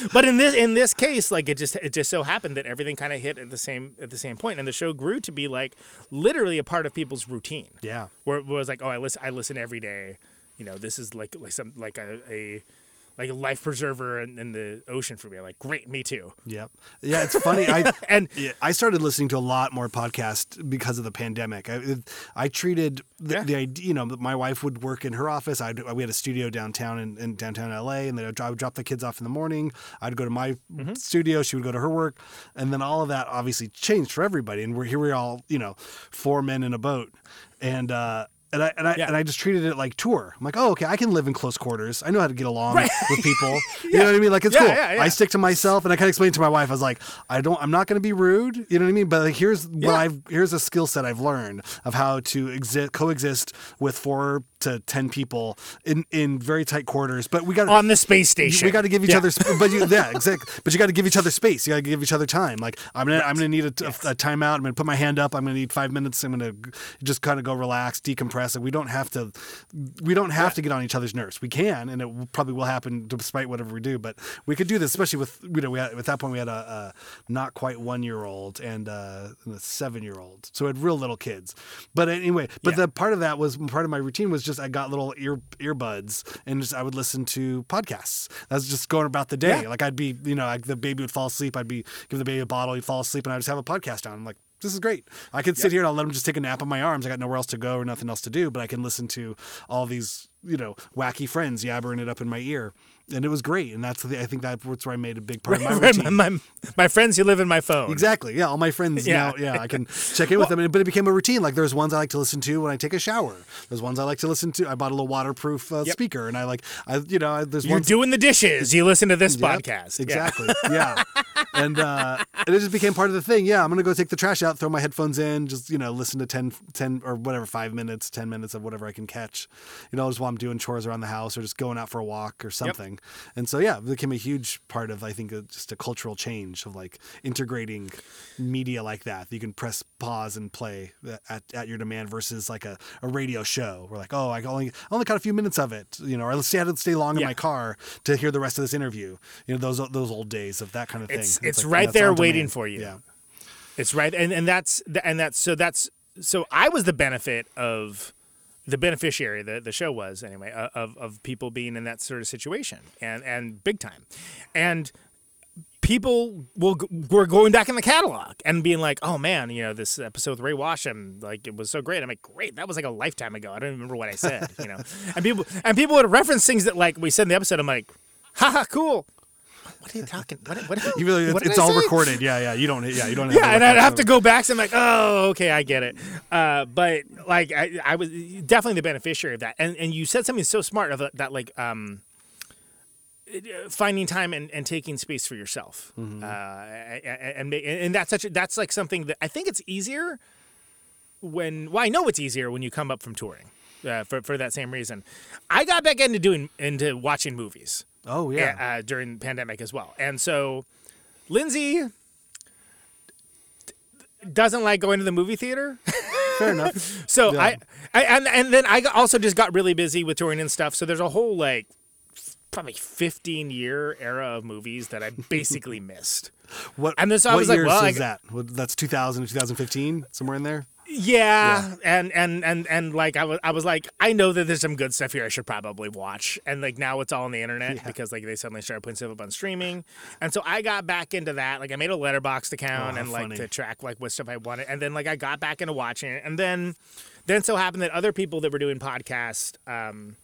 but in this in this case, like it just it just so happened that everything kind of hit at the same at the same point, and the show grew to be like literally a part of people's routine. Yeah. where it was like, oh, I listen, I listen every day. You know, this is like like some like a, a like a life preserver in, in the ocean for me. Like, great, me too. Yep. Yeah, it's funny. I And- yeah, I started listening to a lot more podcasts because of the pandemic. I, I treated the, Yeah. the idea, you know, my wife would work in her office. I'd, we had a studio downtown in, in downtown LA, and then I would drop the kids off in the morning. I'd go to my Mm-hmm. studio. She would go to her work, and then all of that obviously changed for everybody. And we're here. We're all, you know, four men in a boat, and. uh and I and I, Yeah. and I just treated it like tour. I'm like, oh, okay, I can live in close quarters. I know how to get along Right. with people. You know what I mean? Like it's Yeah, cool. yeah, yeah. I stick to myself, and I kind of explained to my wife. I was like, I don't. I'm not going to be rude. You know what I mean? But like, here's what Yeah. I've. Here's a skill set I've learned of how to exist, coexist with four to ten people in in very tight quarters. But we got On the space station. we got to give each Yeah. other, sp- but you, yeah, exactly. But you got to give each other space. You got to give each other time. Like I'm gonna, I'm gonna need a, t- a- a timeout. I'm gonna put my hand up. I'm gonna need five minutes. I'm gonna just kind of go relax, decompress. We don't have to, we don't have to get on each other's nerves. We can, and it will- probably will happen despite whatever we do. But we could do this, especially with you know, we had, at that point we had a, a not quite one year old and, uh, and a seven year old, so we had real little kids. But anyway, but Yeah. the part of that was part of my routine was just I got little ear earbuds and just I would listen to podcasts. That was just going about the day. Yeah. Like I'd be, you know, like the baby would fall asleep. I'd be give the baby a bottle. He'd fall asleep, and I'd just have a podcast on. I'm like, this is great. I could sit here and I'll let him just take a nap on my arms. I got nowhere else to go or nothing else to do, but I can listen to all these, you know, wacky friends yabbering it up in my ear, and it was great. And that's the, I think that's where I made a big part of my routine. my, my, my friends who live in my phone. Exactly. Yeah. All my friends Yeah. now, yeah, I can check in with them. But it became a routine. Like there's ones I like to listen to when I take a shower. There's ones I like to listen to. I bought a little waterproof uh, Yep. speaker, and I like, I you know, I, there's You're ones. doing the dishes. You listen to this Yep, podcast. Exactly. Yeah. and uh, and it just became part of the thing. Yeah, I'm gonna go take the trash out, throw my headphones in, just you know, listen to 10, 10 or whatever, five minutes, ten minutes of whatever I can catch. You know, I just while I'm doing chores around the house or just going out for a walk or something. And so yeah, it became a huge part of I think just a cultural change of like integrating media like that. You can press pause and play at, at your demand versus like a, a radio show. We're like, oh, I only I only caught a few minutes of it, you know, or I had to stay long in my car to hear the rest of this interview. You know, those those old days of that kind of thing. It's- it's like, right there waiting demand. for you. Yeah. It's right, and and that's and that's so that's so I was the benefit of the beneficiary. The the show was anyway uh, of of people being in that sort of situation and and big time, and people will were going back in the catalog and being like, oh man, you know this episode with Rey Washam, like it was so great. I'm like, great, that was like a lifetime ago. I don't remember what I said, you know, and people and people would reference things that like we said in the episode. I'm like, haha, cool. What are you talking? What? What? You really, what it's, all say? recorded. Yeah, yeah. You don't. Yeah, you don't. Yeah, and I'd have to go back. So I'm like, oh, okay, I get it. Uh, but like, I, I was definitely the beneficiary of that. And and you said something so smart of that, like um, uh, finding time and, and taking space for yourself. Mm-hmm. Uh, and, and and that's such a, that's like something that I think it's easier when well I know it's easier when you come up from touring. Uh, for for that same reason, I got back into doing into watching movies Oh yeah. uh, during the pandemic as well. And so Lindsay doesn't like going to the movie theater. Fair enough. So Yeah. I, I and and then I also just got really busy with touring and stuff. So there's a whole like probably 15 year era of movies that I basically missed. What? And then so I what was like, well, I is g- that? That's 2000 to 2015, somewhere in there. Yeah, and and and and like I was, I was like, I know that there's some good stuff here. I should probably watch. And like now it's all on the internet because like they suddenly started putting stuff up on streaming. And so I got back into that. Like I made a Letterboxd account Oh, and like to track like what stuff I wanted. And then like I got back into watching it. And then then so happened that other people that were doing podcasts um,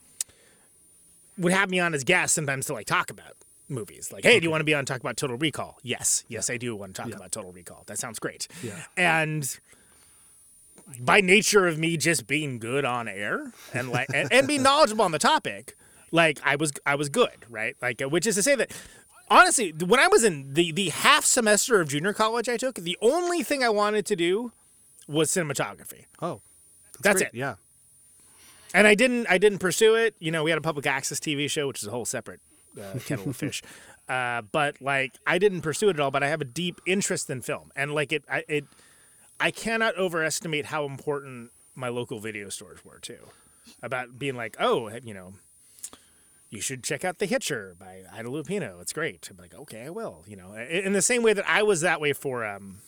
would have me on as guests sometimes to like talk about movies. Like, hey, do you want to be on talk about Total Recall? Yes, yes, I do want to talk about Total Recall. That sounds great. Yeah. And by nature of me just being good on air and like and, and being knowledgeable on the topic, like I was I was good, right? Like which is to say that honestly, when I was in the the half semester of junior college I took, the only thing I wanted to do was cinematography. Oh, That's great. it. Yeah. and I didn't I didn't pursue it. You know, we had a public access TV show, which is a whole separate uh, kettle of fish. Uh, but like, I didn't pursue it at all. But I have a deep interest in film, and like it, I, it, I cannot overestimate how important my local video stores were too. About being like, oh, you know, you should check out The Hitcher by Ida Lupino. It's great. I'm like, okay, I will. You know, in the same way that I was that way for um,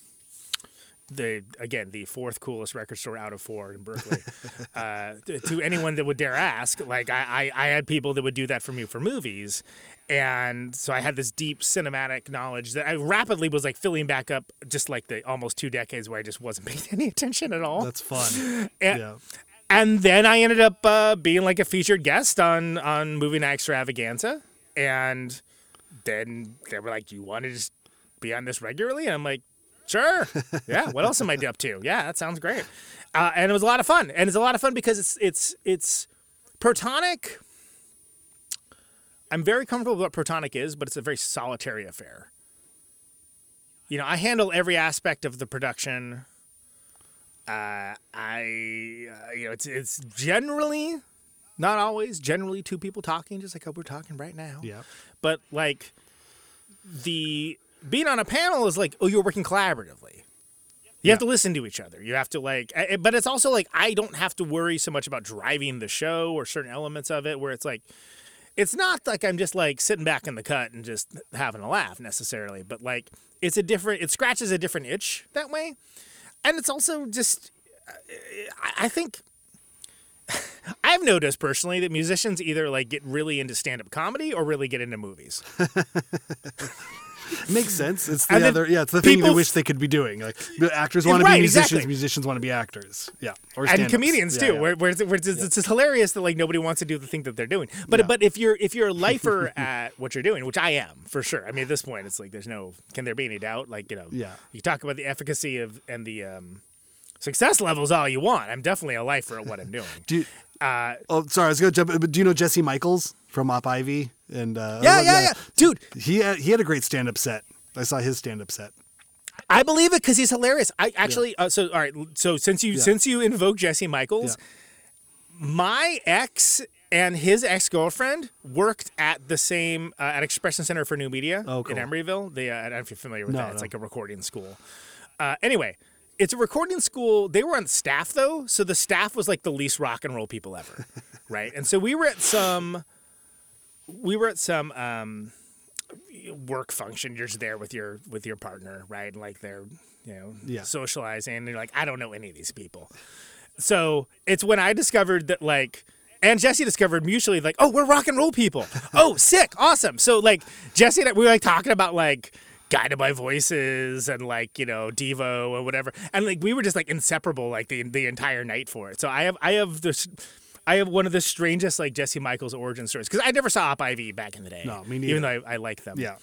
the again the fourth coolest record store out of four in Berkeley. uh, to, anyone that would dare ask, like I, I, I had people that would do that for me for movies, and so I had this deep cinematic knowledge that I rapidly was like filling back up, just like the almost two decades where I just wasn't paying any attention at all. That's fun. and, yeah. and then I ended up uh, being like a featured guest on on Movie Night Extravaganza, and then they were like, "You want to just be on this regularly?" And I'm like, "Sure, yeah. What else am I up to? Yeah, that sounds great." Uh, and it was a lot of fun, and it's a lot of fun because it's it's it's Protonic. I'm very comfortable with what Protonic is, but it's a very solitary affair. You know, I handle every aspect of the production. Uh, I, uh, you know, it's it's generally, not always, generally two people talking, just like how we're talking right now. Yeah. But like, the being on a panel is like, oh, you're working collaboratively. You have to listen to each other. You have to like, but it's also like I don't have to worry so much about driving the show or certain elements of it. Where it's like, it's not like I'm just like sitting back in the cut and just having a laugh necessarily, but like it's a different, it scratches a different itch that way, and it's also just, I, I think. I've noticed personally that musicians either like get really into stand-up comedy or really get into movies. Makes sense. It's the And other, yeah, it's the thing they wish they could be doing. Like actors want to Right, be musicians, exactly. musicians want to be actors. Yeah, or and comedians Yeah, too, yeah. Where, where, it's, where it's, it's just hilarious that like nobody wants to do the thing that they're doing. But Yeah. but if you're if you're a lifer at what you're doing, which I am for sure. I mean, at this point, it's like there's no can there be any doubt? Like you know, Yeah. You talk about the efficacy of and the um, success levels all you want. I'm definitely a lifer at what I'm doing. Do you, Uh, oh, sorry, I was going to jump. But do you know Jesse Michaels from Op Ivy? And uh, yeah, yeah, yeah, dude. He had, he had a great stand-up set. I saw his stand-up set. I believe it because he's hilarious. I actually, uh, so all right. So since you Yeah. since you invoke Jesse Michaels, my ex and his ex girlfriend worked at the same uh, at Expression Center for New Media Oh, cool. in Emeryville. They, uh, I don't know if you're familiar with No, that. It's no. like a recording school. Uh, anyway, it's a recording school. They were on staff though, so the staff was like the least rock and roll people ever, right? And so we were at some, we were at some. Um, work function you're just there with your with your partner right and like they're you know Yeah. socializing and you're like i don't know any of these people so it's when i discovered that like and Jesse discovered mutually like, oh, we're rock and roll people. Oh, sick, awesome. So like Jesse and I, we were like talking about like guided by voices and like you know Devo or whatever, and like we were just like inseparable like the the entire night for it. So I have I have this. I have one of the strangest like Jesse Michaels origin stories because I never saw Op Ivy back in the day. No, me neither. Even though I, I like them Yeah.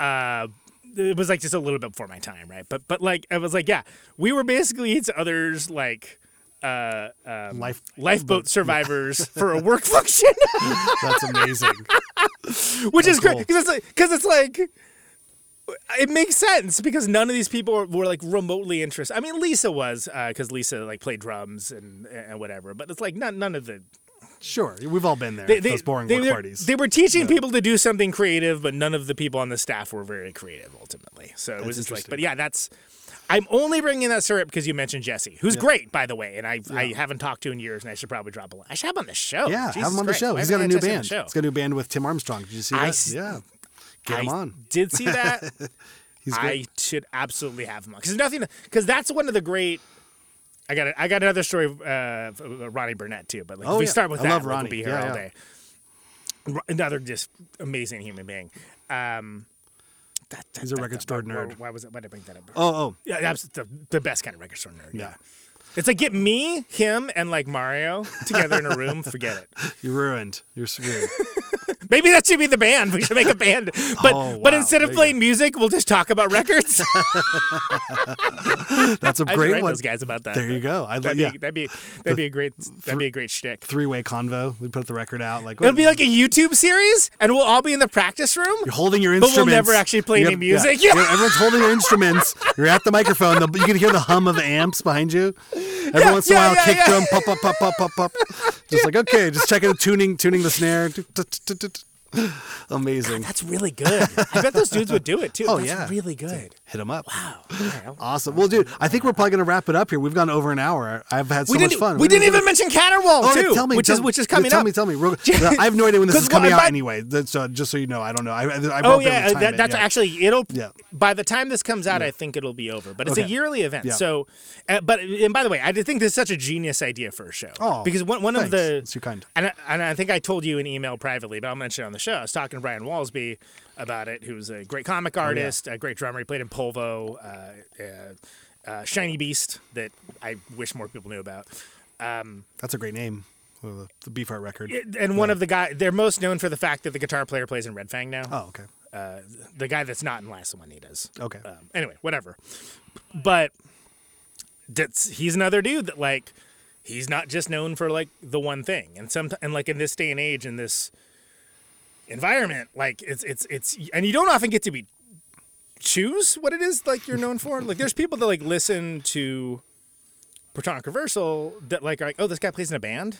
uh it was like just a little bit before my time right but but like i was like yeah we were basically each other's like uh um, Life lifeboat survivors for a work function That's amazing. which is great because it's like because it's like it makes sense because none of these people were, were like remotely interested. I mean, Lisa was uh, because Lisa like played drums and and whatever, but it's like none none of the sure, we've all been there. they, they, those boring they, work were- parties. They were teaching people to do something creative, but none of the people on the staff were very creative ultimately. So it was just like, but yeah, that's. I'm only bringing that syrup because you mentioned Jesse, who's great, by the way, and I I haven't talked to in years, and I should probably drop a line. I should have him on the show. yeah, Jesus have him on the show. why He's got a new Jesse on the band. He's got a new band with Tim Armstrong. Did you see I that? s- yeah. Get him I on. did see that. I should absolutely have him on because nothing because that's one of the great. I got a, I got another story of uh, of Ronnie Burnett too, but like Oh, if we yeah. start with I that, love Ronnie. we'll be here Yeah, all yeah. day. Another just amazing human being. Um, that, that, He's a that- record store nerd. Why was it? Why did I bring that up? Oh, oh, Yeah, that's the, the best kind of record store nerd. yeah. It's like get me, him, and like Mario together in a room. Forget it. You're ruined. You're screwed. Maybe that should be the band. We should make a band. But Oh, but instead of playing music, we'll just talk about records. That's a great write one. those guys about that. There you go. I That'd yeah. be that'd be that'd be a great that'd be a great shtick. Three way convo. We put the record out. Like It'll be like a YouTube series, and we'll all be in the practice room. You're holding your instruments, But we'll never actually play any music. Yeah. Yeah. Everyone's holding their instruments. You're at the microphone. The- You can hear the hum of the amps behind you. Every Yeah, once in a while, kick drum, pop, pop, pop, pop, pop, pop. Just like okay, just checking, tuning, tuning the snare. Amazing. That's really good. I bet those dudes would do it too. Oh, That's yeah. really good. Hit them up. Wow. Right, Awesome. Well, dude, I think we're probably gonna wrap it up here. We've gone over an hour. I've had so we much fun. We didn't even mention Caterwaul Oh, too, tell me, which tell, is which is coming tell up. me, tell me. Real- I have no idea when this is coming what- out anyway. That's, uh, just so you know, I don't know. I, I, I Oh won't be able yeah, that, that's yeah. actually it'll. Yeah. By the time this comes out, I think it'll be over. But it's a yearly event. Yeah. So, uh, but and by the way, I think this is such a genius idea for a show. Oh, because one one of the It's too kind. And I, and I think I told you an email privately, but I'll mention it on the show. I was talking to Brian Walsby about it, who's a great comic Oh, artist, a great drummer. He played in Polvo, uh, uh, uh, Shiny Beast, that I wish more people knew about. That's a great name. The, the Beefheart record. And one of the guys, they're most known for the fact that the guitar player plays in Red Fang now. Oh, okay. Uh, the guy that's not in Last One He does. Okay. Um, anyway, whatever. But that's he's another dude that like he's not just known for like the one thing. And some and like in this day and age in this environment, like it's it's it's and you don't often get to be choose what it is like you're known for. Like there's people that like listen to Protonic Reversal that like like, oh, this guy plays in a band.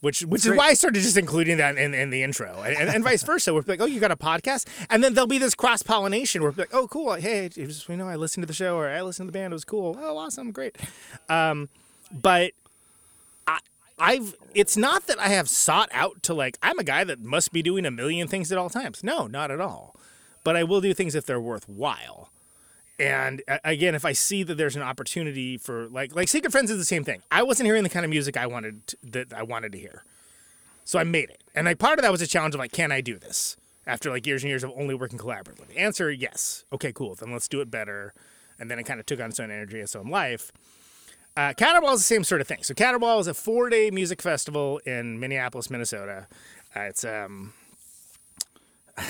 Which, which is great. why I started just including that in, in the intro, and, and, and vice versa. We're like, oh, you got a podcast, and then there'll be this cross pollination. Where we're like, oh, cool, hey, was, you know, I listened to the show or I listened to the band. It was cool. Oh, awesome, great. Um, but I've it's not that I have sought out to like I'm a guy that must be doing a million things at all times. No, not at all. But I will do things if they're worthwhile. And uh, again, if I see that there's an opportunity for like like Secret Friends is the same thing. I wasn't hearing the kind of music I wanted to, that I wanted to hear, so I made it. And like part of that was a challenge of like, can I do this after like years and years of only working collaboratively? Answer: Yes. Okay, cool. Then let's do it better. And then it kind of took on its own energy, its own life. Uh, is the same sort of thing. So Caterwaul is a four-day music festival in Minneapolis, Minnesota. Uh, it's um,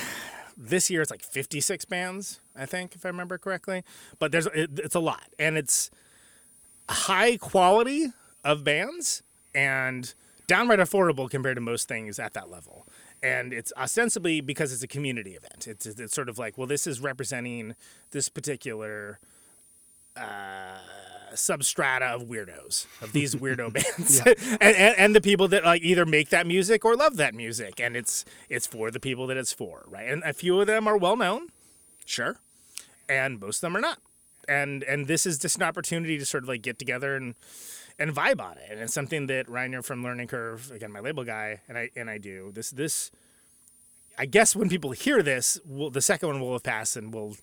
this year it's like 56 bands, I think, if I remember correctly. But there's it, it's a lot, and it's high quality of bands and downright affordable compared to most things at that level. And it's ostensibly because it's a community event. It's, it's sort of like, well, this is representing this particular uh, substrata of weirdos, of these weirdo bands, and, and and the people that like either make that music or love that music, and it's it's for the people that it's for, right? And a few of them are well known, sure, and most of them are not. And and this is just an opportunity to sort of like get together and and vibe on it. And it's something that Reiner from Learning Curve, again, my label guy, and I and I do this this. I guess when people hear this, will the second one will have passed and we'll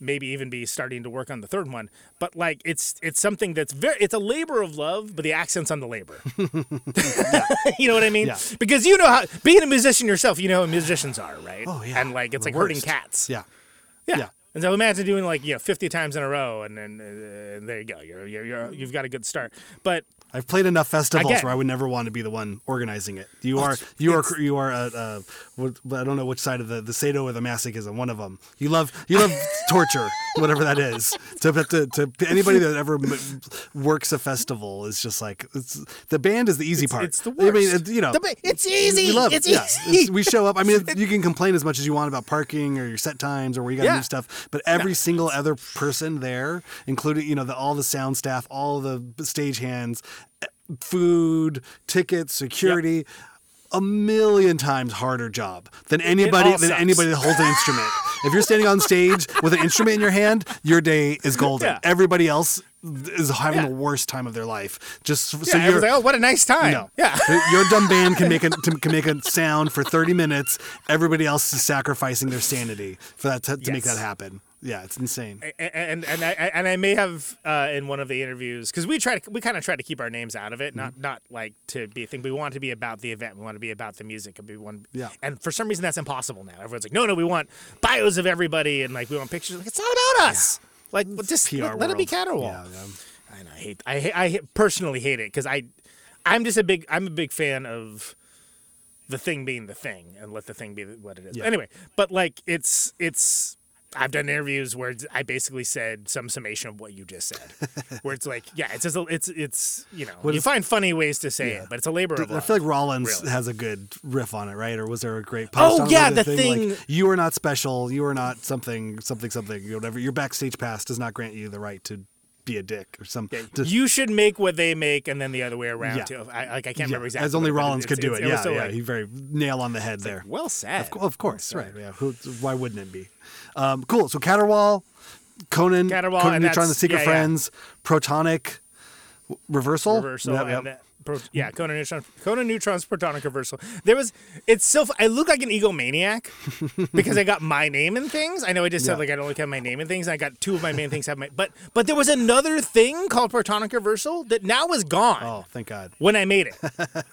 maybe even be starting to work on the third one. But like it's it's something that's very it's a labor of love, but the accent's on the labor. you know what I mean? Yeah. Because you know how being a musician yourself, you know how musicians are, right? Oh, yeah. And like it's The like herding worst. cats. Yeah. Yeah. Yeah. And so imagine doing like you know 50 times in a row, and then uh, there you go. You're, you're, you're you've got a good start. But I've played enough festivals where I would never want to be the one organizing it. You are, you are, you are. Uh, uh, I don't know which side of the the Sado or the masochism. One of them. You love, you love torture, whatever that is. To, to, to anybody that ever works a festival is just like it's, the band is the easy part. it's the worst. I mean, it- you know, ba- it's easy. We love It's it. Yeah. easy. It's- we show up. I mean, you can complain as much as you want about parking or your set times or where you got to Yeah. move stuff, but every single other person there, including you know the all the sound staff, all the stage hands, food, tickets, security. A million times harder job than anybody than sucks. anybody that holds an instrument. If you're standing on stage with an instrument in your hand, your day is golden. Yeah. Everybody else is having Yeah. the worst time of their life. Just so yeah, you're everyone's like, oh, what a nice time. no. Yeah. Your dumb band can make a can make a sound for 30 minutes. Everybody else is sacrificing their sanity for that to, to make that happen. Yeah, it's insane. and and I and I may have uh, in one of the interviews because we try to we kind of try to keep our names out of it, not Mm-hmm. not like to be a thing. We want to be about the event. We want to be about the music. And we want Yeah. And for some reason, that's impossible now. Everyone's like, no, no, we want bios of everybody and like we want pictures. Like it's not about us. Like well, just PR let, let it be world. Caterwaul. Yeah, yeah. I know, I hate. I hate, I personally hate it because I, I'm just a big. I'm a big fan of the thing being the thing and let the thing be what it is. Yeah. Anyway, but like it's it's I've done interviews where I basically said some summation of what you just said, where it's like, yeah, it's just a, it's it's you know What you is- find funny ways to say it, but it's a labor of love. I feel like Rollins really. has a good riff on it, right? Or was there a great oh, post? Oh, on yeah, the thing- like, you are not special. You are not something, something, something. Whatever. Your backstage pass does not grant you the right to be a dick or something. to- you should make what they make, and then the other way around Yeah. too. I, like I can't yeah, remember exactly. as only what it- but Rollins could do it. yeah, so, yeah. like, he very nail on the head there. well said. Of, of course, right? Yeah. Who, why wouldn't it be? Um, cool. So Caterwaul, Conan, Caterwaul, Conan Neutron, the Secret yeah, yeah. Friends, Protonic, w- Reversal, reversal Yep, yep. Pro, yeah, Conan neutron, Conan neutron's protonic reversal. There was it's so I look like an egomaniac because I got my name in things. I know I just said Yeah. like I don't like have my name in things. I got two of my main things have my but but there was another thing called protonic reversal that now is gone. Oh, thank God. When I made it,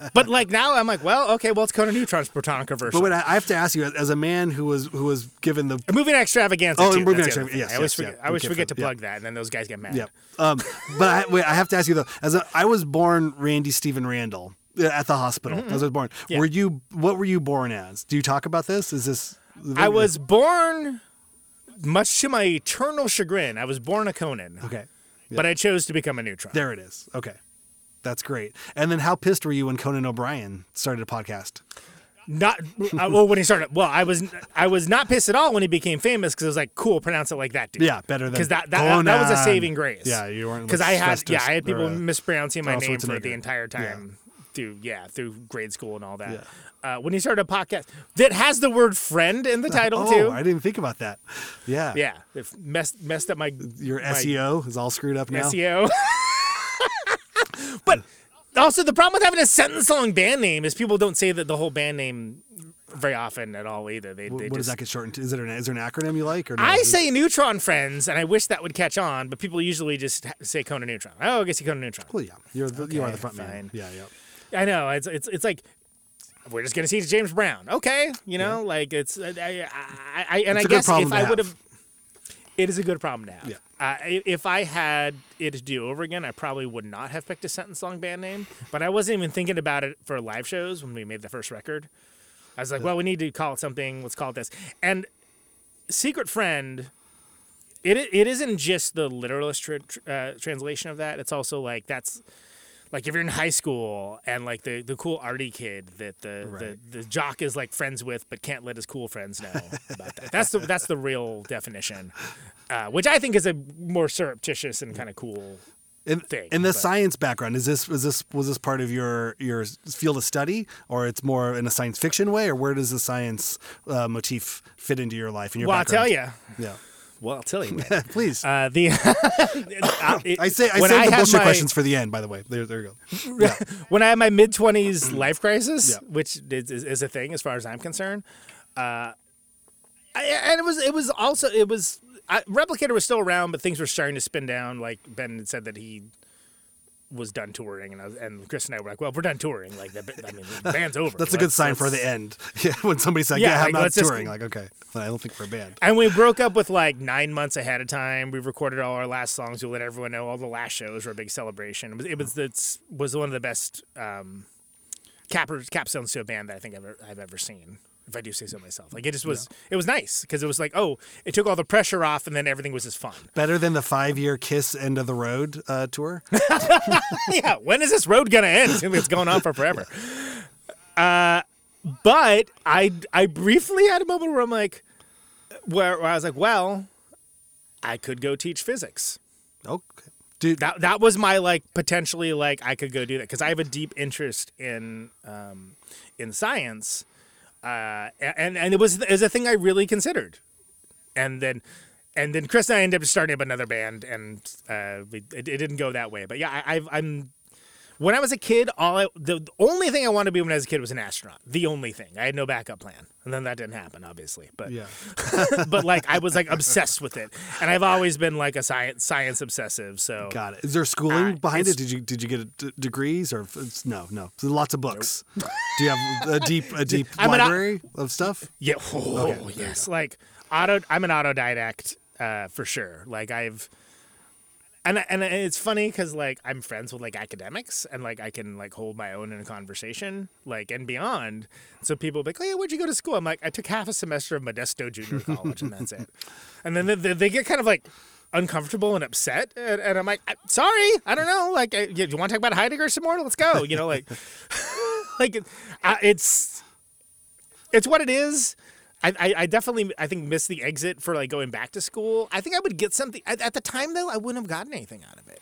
but like now I'm like, well, okay, well it's Conan Neutron's protonic reversal. But wait, I I have to ask you, as a man who was who was given the Moving extravaganza. Oh, too. That's extravaganza, yes, I always yes, forget. yeah, I always we forget to that, yeah. plug that, and then those guys get mad. Yeah. Um, but I, wait, I have to ask you though, as a, I was born Randy Stephen Randall at the hospital. As I was born. Yeah. Were you? What were you born as? Do you talk about this? Is this? I was born, much to my eternal chagrin, I was born a Conan. okay. But I chose to become a neutron. There it is. Okay. That's great. And then how pissed were you when Conan O'Brien started a podcast? Not uh, well when he started. Well, I was I was not pissed at all when he became famous because I was like, cool, pronounce it like that, dude. Yeah, better than because that that, that was a saving grace. Yeah, you weren't because I had yeah I had people or, uh, mispronouncing my name for the entire time through yeah through grade school and all that. Yeah. Uh, when he started a podcast that has the word friend in the title Oh, too. I didn't think about that. Yeah. yeah, it messed messed up my Your my SEO is all screwed up now. SEO. also the problem with having a sentence long band name is people don't say that the whole band name very often at all either. They, What they what does that get shortened to? Is, it an, is there an acronym you like? Or no? I say Neutron Friends, and I wish that would catch on, but people usually just say Conan Neutron. Oh, I guess you Conan Neutron. Well, yeah. You're the, you are the front man. Yeah, yeah. I know it's it's it's like we're just gonna see James Brown. Okay, you know, like it's I, I, I, and It's I guess if I would have. It is a good problem to have. Yeah. Uh, if I had it to do over again, I probably would not have picked a sentence long band name. But I wasn't even thinking about it for live shows when we made the first record. I was like, well, we need to call it something. Let's call it this. And Secret Friend, it it isn't just the literalist tra- uh, translation of that. It's also like that's like if you're in high school and like the, the cool arty kid that the, Right. the the jock is like friends with but can't let his cool friends know about that. That's the that's the real definition, uh, which I think is a more surreptitious and kind of cool. In, thing, in the but- science background, is this was this was this part of your your field of study, or it's more in a science fiction way, or where does the science uh, motif fit into your life and your Well, I'll tell you. Yeah, Well, I'll tell you. please. Uh, the it- I say I when save the bullshit my- questions for the end. By the way, there there you go. when I had my mid twenties life crisis, Yeah. which is, is, is a thing as far as I'm concerned, uh, I, and it was it was also it was I, Replicator was still around, but things were starting to spin down. Like Ben had said that he was done touring, and was, and Chris and I were like, "Well, we're done touring. Like, the, I mean, the band's over." That's a good Let's- sign for the end. Yeah, when somebody's like, Yeah, "Yeah, I'm not let's just- touring." Like, okay, But I don't think we're a band. And we broke up with like nine months ahead of time. We recorded all our last songs. We let everyone know all the last shows were a big celebration. It was it was it's, was one of the best um, capstones to a band that I think I've ever, I've ever seen. If I do say so myself, like it just was it was nice because it was like oh it took all the pressure off and then everything was just fun. Better than the five-year Kiss End of the Road uh, tour. yeah, when is this road gonna end? It seems like it's going on for forever. Uh, but I I briefly had a moment where I'm like, where, where I was like, well, I could go teach physics. okay, dude. That that was my like potentially like I could go do that because I have a deep interest in um, in science, uh, and and it was is a thing I really considered, and then. And then Chris and I ended up starting up another band, and uh, we, it, it didn't go that way. But yeah, I, I'm when I was a kid, all I, the, the only thing I wanted to be when I was a kid was an astronaut. The only thing. I had no backup plan, and then that didn't happen, obviously. But Yeah. but like I was like obsessed with it, and I've always been like a science science obsessive. So Got it. Is there schooling Uh, behind it? Did you did you get d- degrees or no no? Lots of books. Do you have a deep a deep I'm an- library of stuff? Yeah. Oh, yes. Like auto. I'm an autodidact uh, for sure. Like I've, and and it's funny because like I'm friends with like academics and like I can like hold my own in a conversation like and beyond. So people be like, oh yeah, where'd you go to school? I'm like, I took half a semester of Modesto Junior College and that's it. And then they, they, get kind of like uncomfortable and upset, and, and I'm like, sorry, I don't know. Like, uh, you, you want to talk about Heidegger some more? Let's go. You know, like, like uh, it's it's what it is. I, I, I definitely I think missed the exit for like going back to school. I think I would get something at, at the time though. I wouldn't have gotten anything out of it.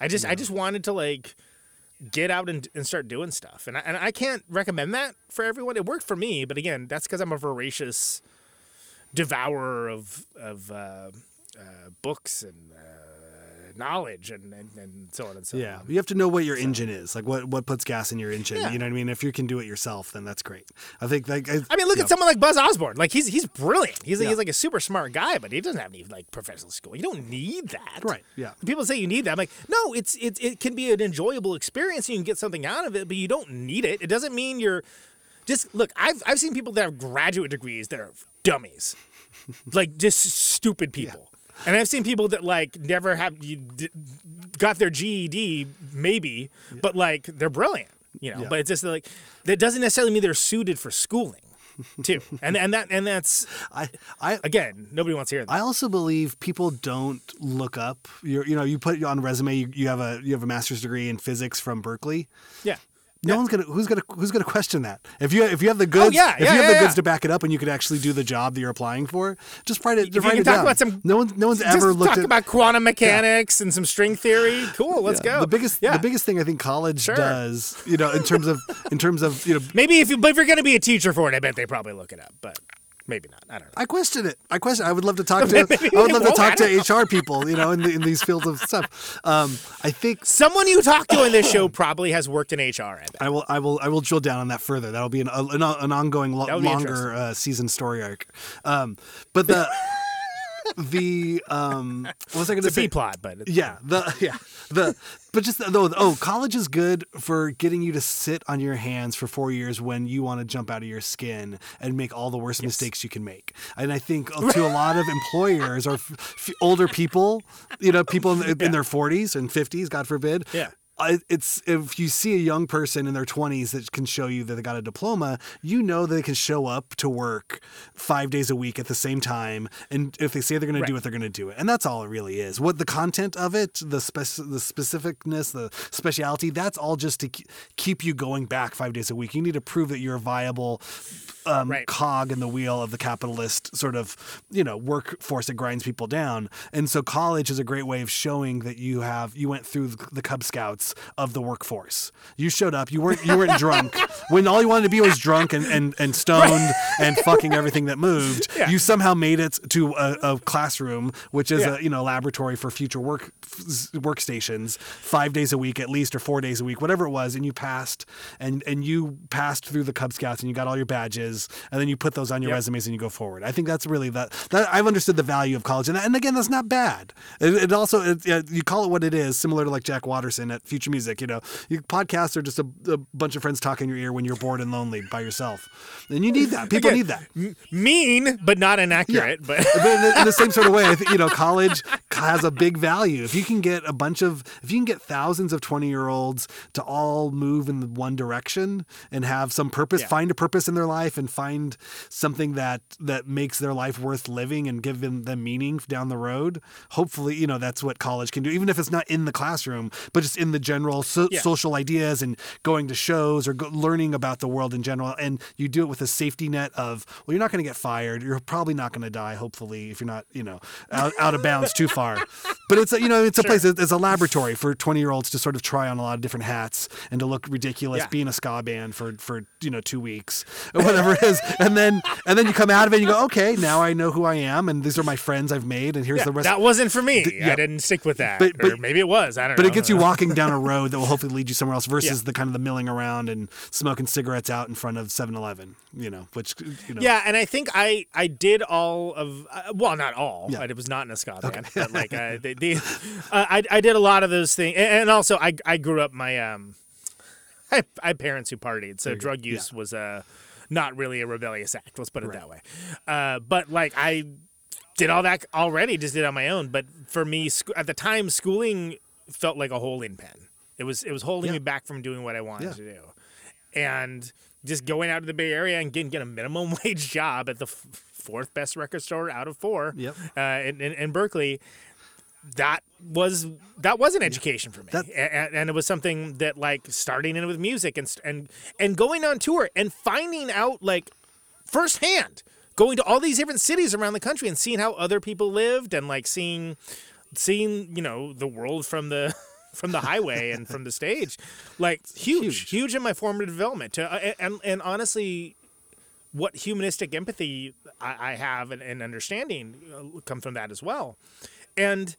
I just I just wanted to like get out and, and start doing stuff, and I, and I can't recommend that for everyone. It worked for me, but again, that's because I'm a voracious devourer of of uh, uh, books and uh, knowledge and, and and so on and so Yeah, on. you have to know what your engine is, like what what puts gas in your engine. Yeah. You know what I mean? If you can do it yourself, then that's great. I think like I, I mean, look yeah. at someone like Buzz Osborne. Like he's he's brilliant. He's Yeah. he's like a super smart guy, but he doesn't have any like professional school. You don't need that, Right, yeah. People say you need that. I'm like, no, it's it it can be an enjoyable experience. and You can get something out of it, but you don't need it. It doesn't mean you're just look. I've I've seen people that have graduate degrees that are dummies, like just stupid people. And I've seen people that like never have you d- got their GED, maybe, but like they're brilliant, you know. Yeah. But it's just like that doesn't necessarily mean they're suited for schooling, too. and and that and that's I I again, nobody wants to hear that. I also believe people don't look up. Your, you know, you put on resume. You, you have a you have a master's degree in physics from Berkeley. yeah. No one's gonna who's gonna who's gonna question that. If you if you have the oh, goods, Oh, yeah, if yeah, you have yeah, the goods to back it up, and you could actually do the job that you're applying for, just write it. You write can it talk down. about some- no one no one's Just ever looked talk at about quantum mechanics and some string theory. Cool, let's Yeah. go. The biggest yeah. the biggest thing I think college Sure. does, you know, in terms of in terms of you know, Maybe if you but if you're gonna be a teacher for it, I bet they probably look it up, but maybe not. I don't know. I question it. I question. I would love to talk to. I would love to talk to HR people, you know, in, the, in these fields of stuff. Um, I think Someone you talk to on this show probably has worked in HR. I. I will. I will. I will drill down on that further. That'll be an an, an ongoing, lo- That would be longer uh, season story arc. Um, but the the um, what was I going to say? B plot, but Yeah, the yeah the but just though oh college is good for getting you to sit on your hands for four years when you want to jump out of your skin and make all the worst mistakes you can make. And I think uh, to a lot of employers or f- older people, you know, people in, in their forties and fifties, God forbid, Yeah. It's if you see a young person in their 20s that can show you that they got a diploma, you know that they can show up to work five days a week at the same time, and if they say they're going to do it, they're going to do it, and that's all it really is. What the content of it, the spec, the specificness, the speciality, that's all just to keep you going back five days a week. You need to prove that you're a viable um, Right. cog in the wheel of the capitalist sort of you know workforce that grinds people down and so college is a great way of showing that you have you went through the cub scouts of the workforce you showed up you weren't you weren't drunk when all you wanted to be was drunk and and, and stoned and fucking everything that moved Yeah. you somehow made it to a, a classroom which is Yeah. a you know laboratory for future work workstations five days a week at least or four days a week whatever it was and you passed and and you passed through the cub scouts and you got all your badges and then you put those on your Yep. resumes and you go forward i think that's really that, that i've understood the value of college and, and again that's not bad it, it also it, yeah, you call it what it is similar to like jack watterson at future music you know you podcasts are just a, a bunch of friends talking in your ear when you're bored and lonely by yourself and you need that people Again, need that m- mean but not inaccurate. But but in the, in the same sort of way, I think you know, college has a big value. If you can get a bunch of, if you can get thousands of twenty-year-olds to all move in one direction and have some purpose, Yeah. find a purpose in their life, and find something that that makes their life worth living and give them them meaning down the road. Hopefully, you know, that's what college can do, even if it's not in the classroom, but just in the general so, Yeah. social ideas and going to shows or go, learning about the world in general. And you do it with a safety net of, well, you're not going to get fired. You're probably not going to die, hopefully, if you're not, you know, out, out of bounds too far. But it's a, you know, it's a place, it's a laboratory for 20 year olds to sort of try on a lot of different hats and to look ridiculous Yeah. being a ska band for, for, you know, two weeks or whatever it is. And then, and then you come out of it and you go, okay, now I know who I am. And these are my friends I've made. And here's yeah, the rest. that wasn't for me. yeah. I didn't stick with that. But- or but- maybe it was. I don't but know. But it gets you walking down a road that will hopefully lead you somewhere else versus Yeah. the kind of the milling around and smoking cigarettes out in front of 7-Eleven, you know, which, you know. Yeah, and I think I I did all of uh, well, not all. Yeah. I was not in a ska band, but like uh, the, the uh, I I did a lot of those things, and, also I I grew up my um I I had parents who partied, so drug Yeah. use was uh not really a rebellious act. Let's put it that way. Uh, but like I did all that already. Just did it on my own. But for me, sc- at the time, schooling felt like a holding pen. It was it was holding Yeah. me back from doing what I wanted Yeah. to do, and just going out to the Bay Area and getting get a minimum wage job at the f- fourth best record store out of four. Yep. Uh, in, in, in Berkeley, that was that was an education for me, That- and, and it was something that like starting in with music and and and going on tour and finding out like firsthand going to all these different cities around the country and seeing how other people lived and like seeing seeing you know the world from the from the highway and from the stage like huge Huge. huge, in my formative development to, uh, and and honestly what humanistic empathy I, I have and, and understanding uh, come from that as well and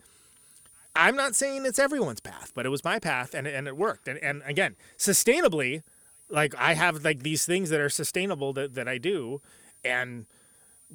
I'm not saying it's everyone's path, but it was my path and, and it worked. And, and again, sustainably, like I have like these things that are sustainable that, that I do. And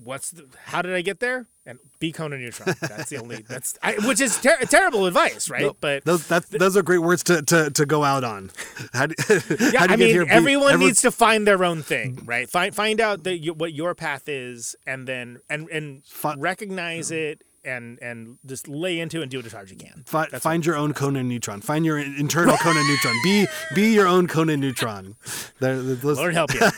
what's the, how did I get there? And be Conan Neutron. That's the only, that's, I, which is ter- terrible advice, right? No, but those that's, those are great words to, to, to go out on. How do, yeah, how I mean, everyone every- needs to find their own thing, right? Find find out that you, what your path is, and then and and recognize it, and and just lay into and do it as hard as you can. That's find your own Conan neutron. Find your internal Conan neutron. Be be your own Conan neutron. There, Lord help you,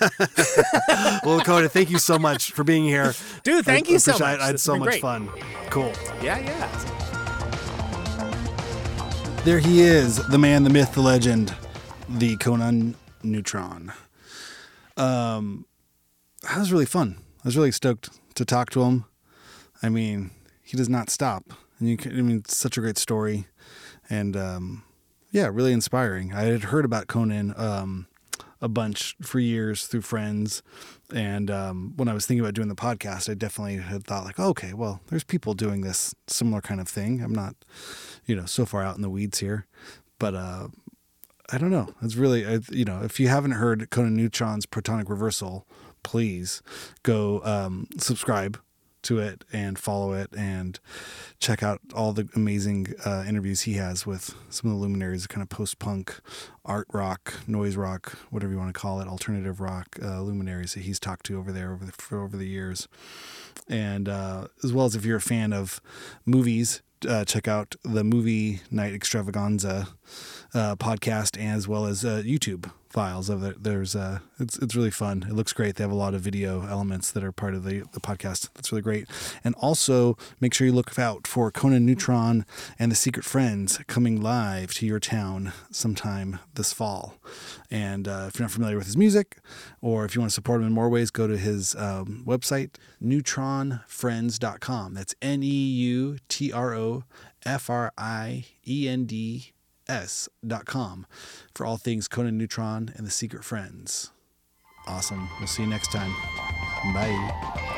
well, Conan, thank you so much for being here. dude. Thank I you so much. I had so much great. fun. Cool. Yeah, yeah. There he is, the man, the myth, the legend, the Conan Neutron. Um, that was really fun. I was really stoked to talk to him. I mean, he does not stop, and you can, I mean, it's such a great story, and um, yeah, really inspiring. I had heard about Conan um, a bunch for years through friends, and um, when I was thinking about doing the podcast, I definitely had thought like, okay, well, there's people doing this similar kind of thing. I'm not, you know, so far out in the weeds here, but uh, I don't know. It's really, I, you know, if you haven't heard Conan Neutron's Protonic Reversal, please go um, subscribe to it and follow it and check out all the amazing uh, interviews he has with some of the luminaries, kind of post punk, art rock, noise rock, whatever you want to call it, alternative rock uh, luminaries that he's talked to over there over the, for over the years. And uh, as well as if you're a fan of movies, uh, check out the Movie Night Extravaganza uh, podcast as well as uh, YouTube files of it. There's uh, it's it's really fun. It looks great. They have a lot of video elements that are part of the, the podcast. That's really great. And also make sure you look out for Conan Neutron and the Secret Friends coming live to your town sometime this fall. And uh, if you're not familiar with his music, or if you want to support him in more ways, go to his um, website neutronfriends.com. That's N E U T R O F R I E N D S.com for all things Conan Neutron and the Secret Friends. Awesome. We'll see you next time. Bye.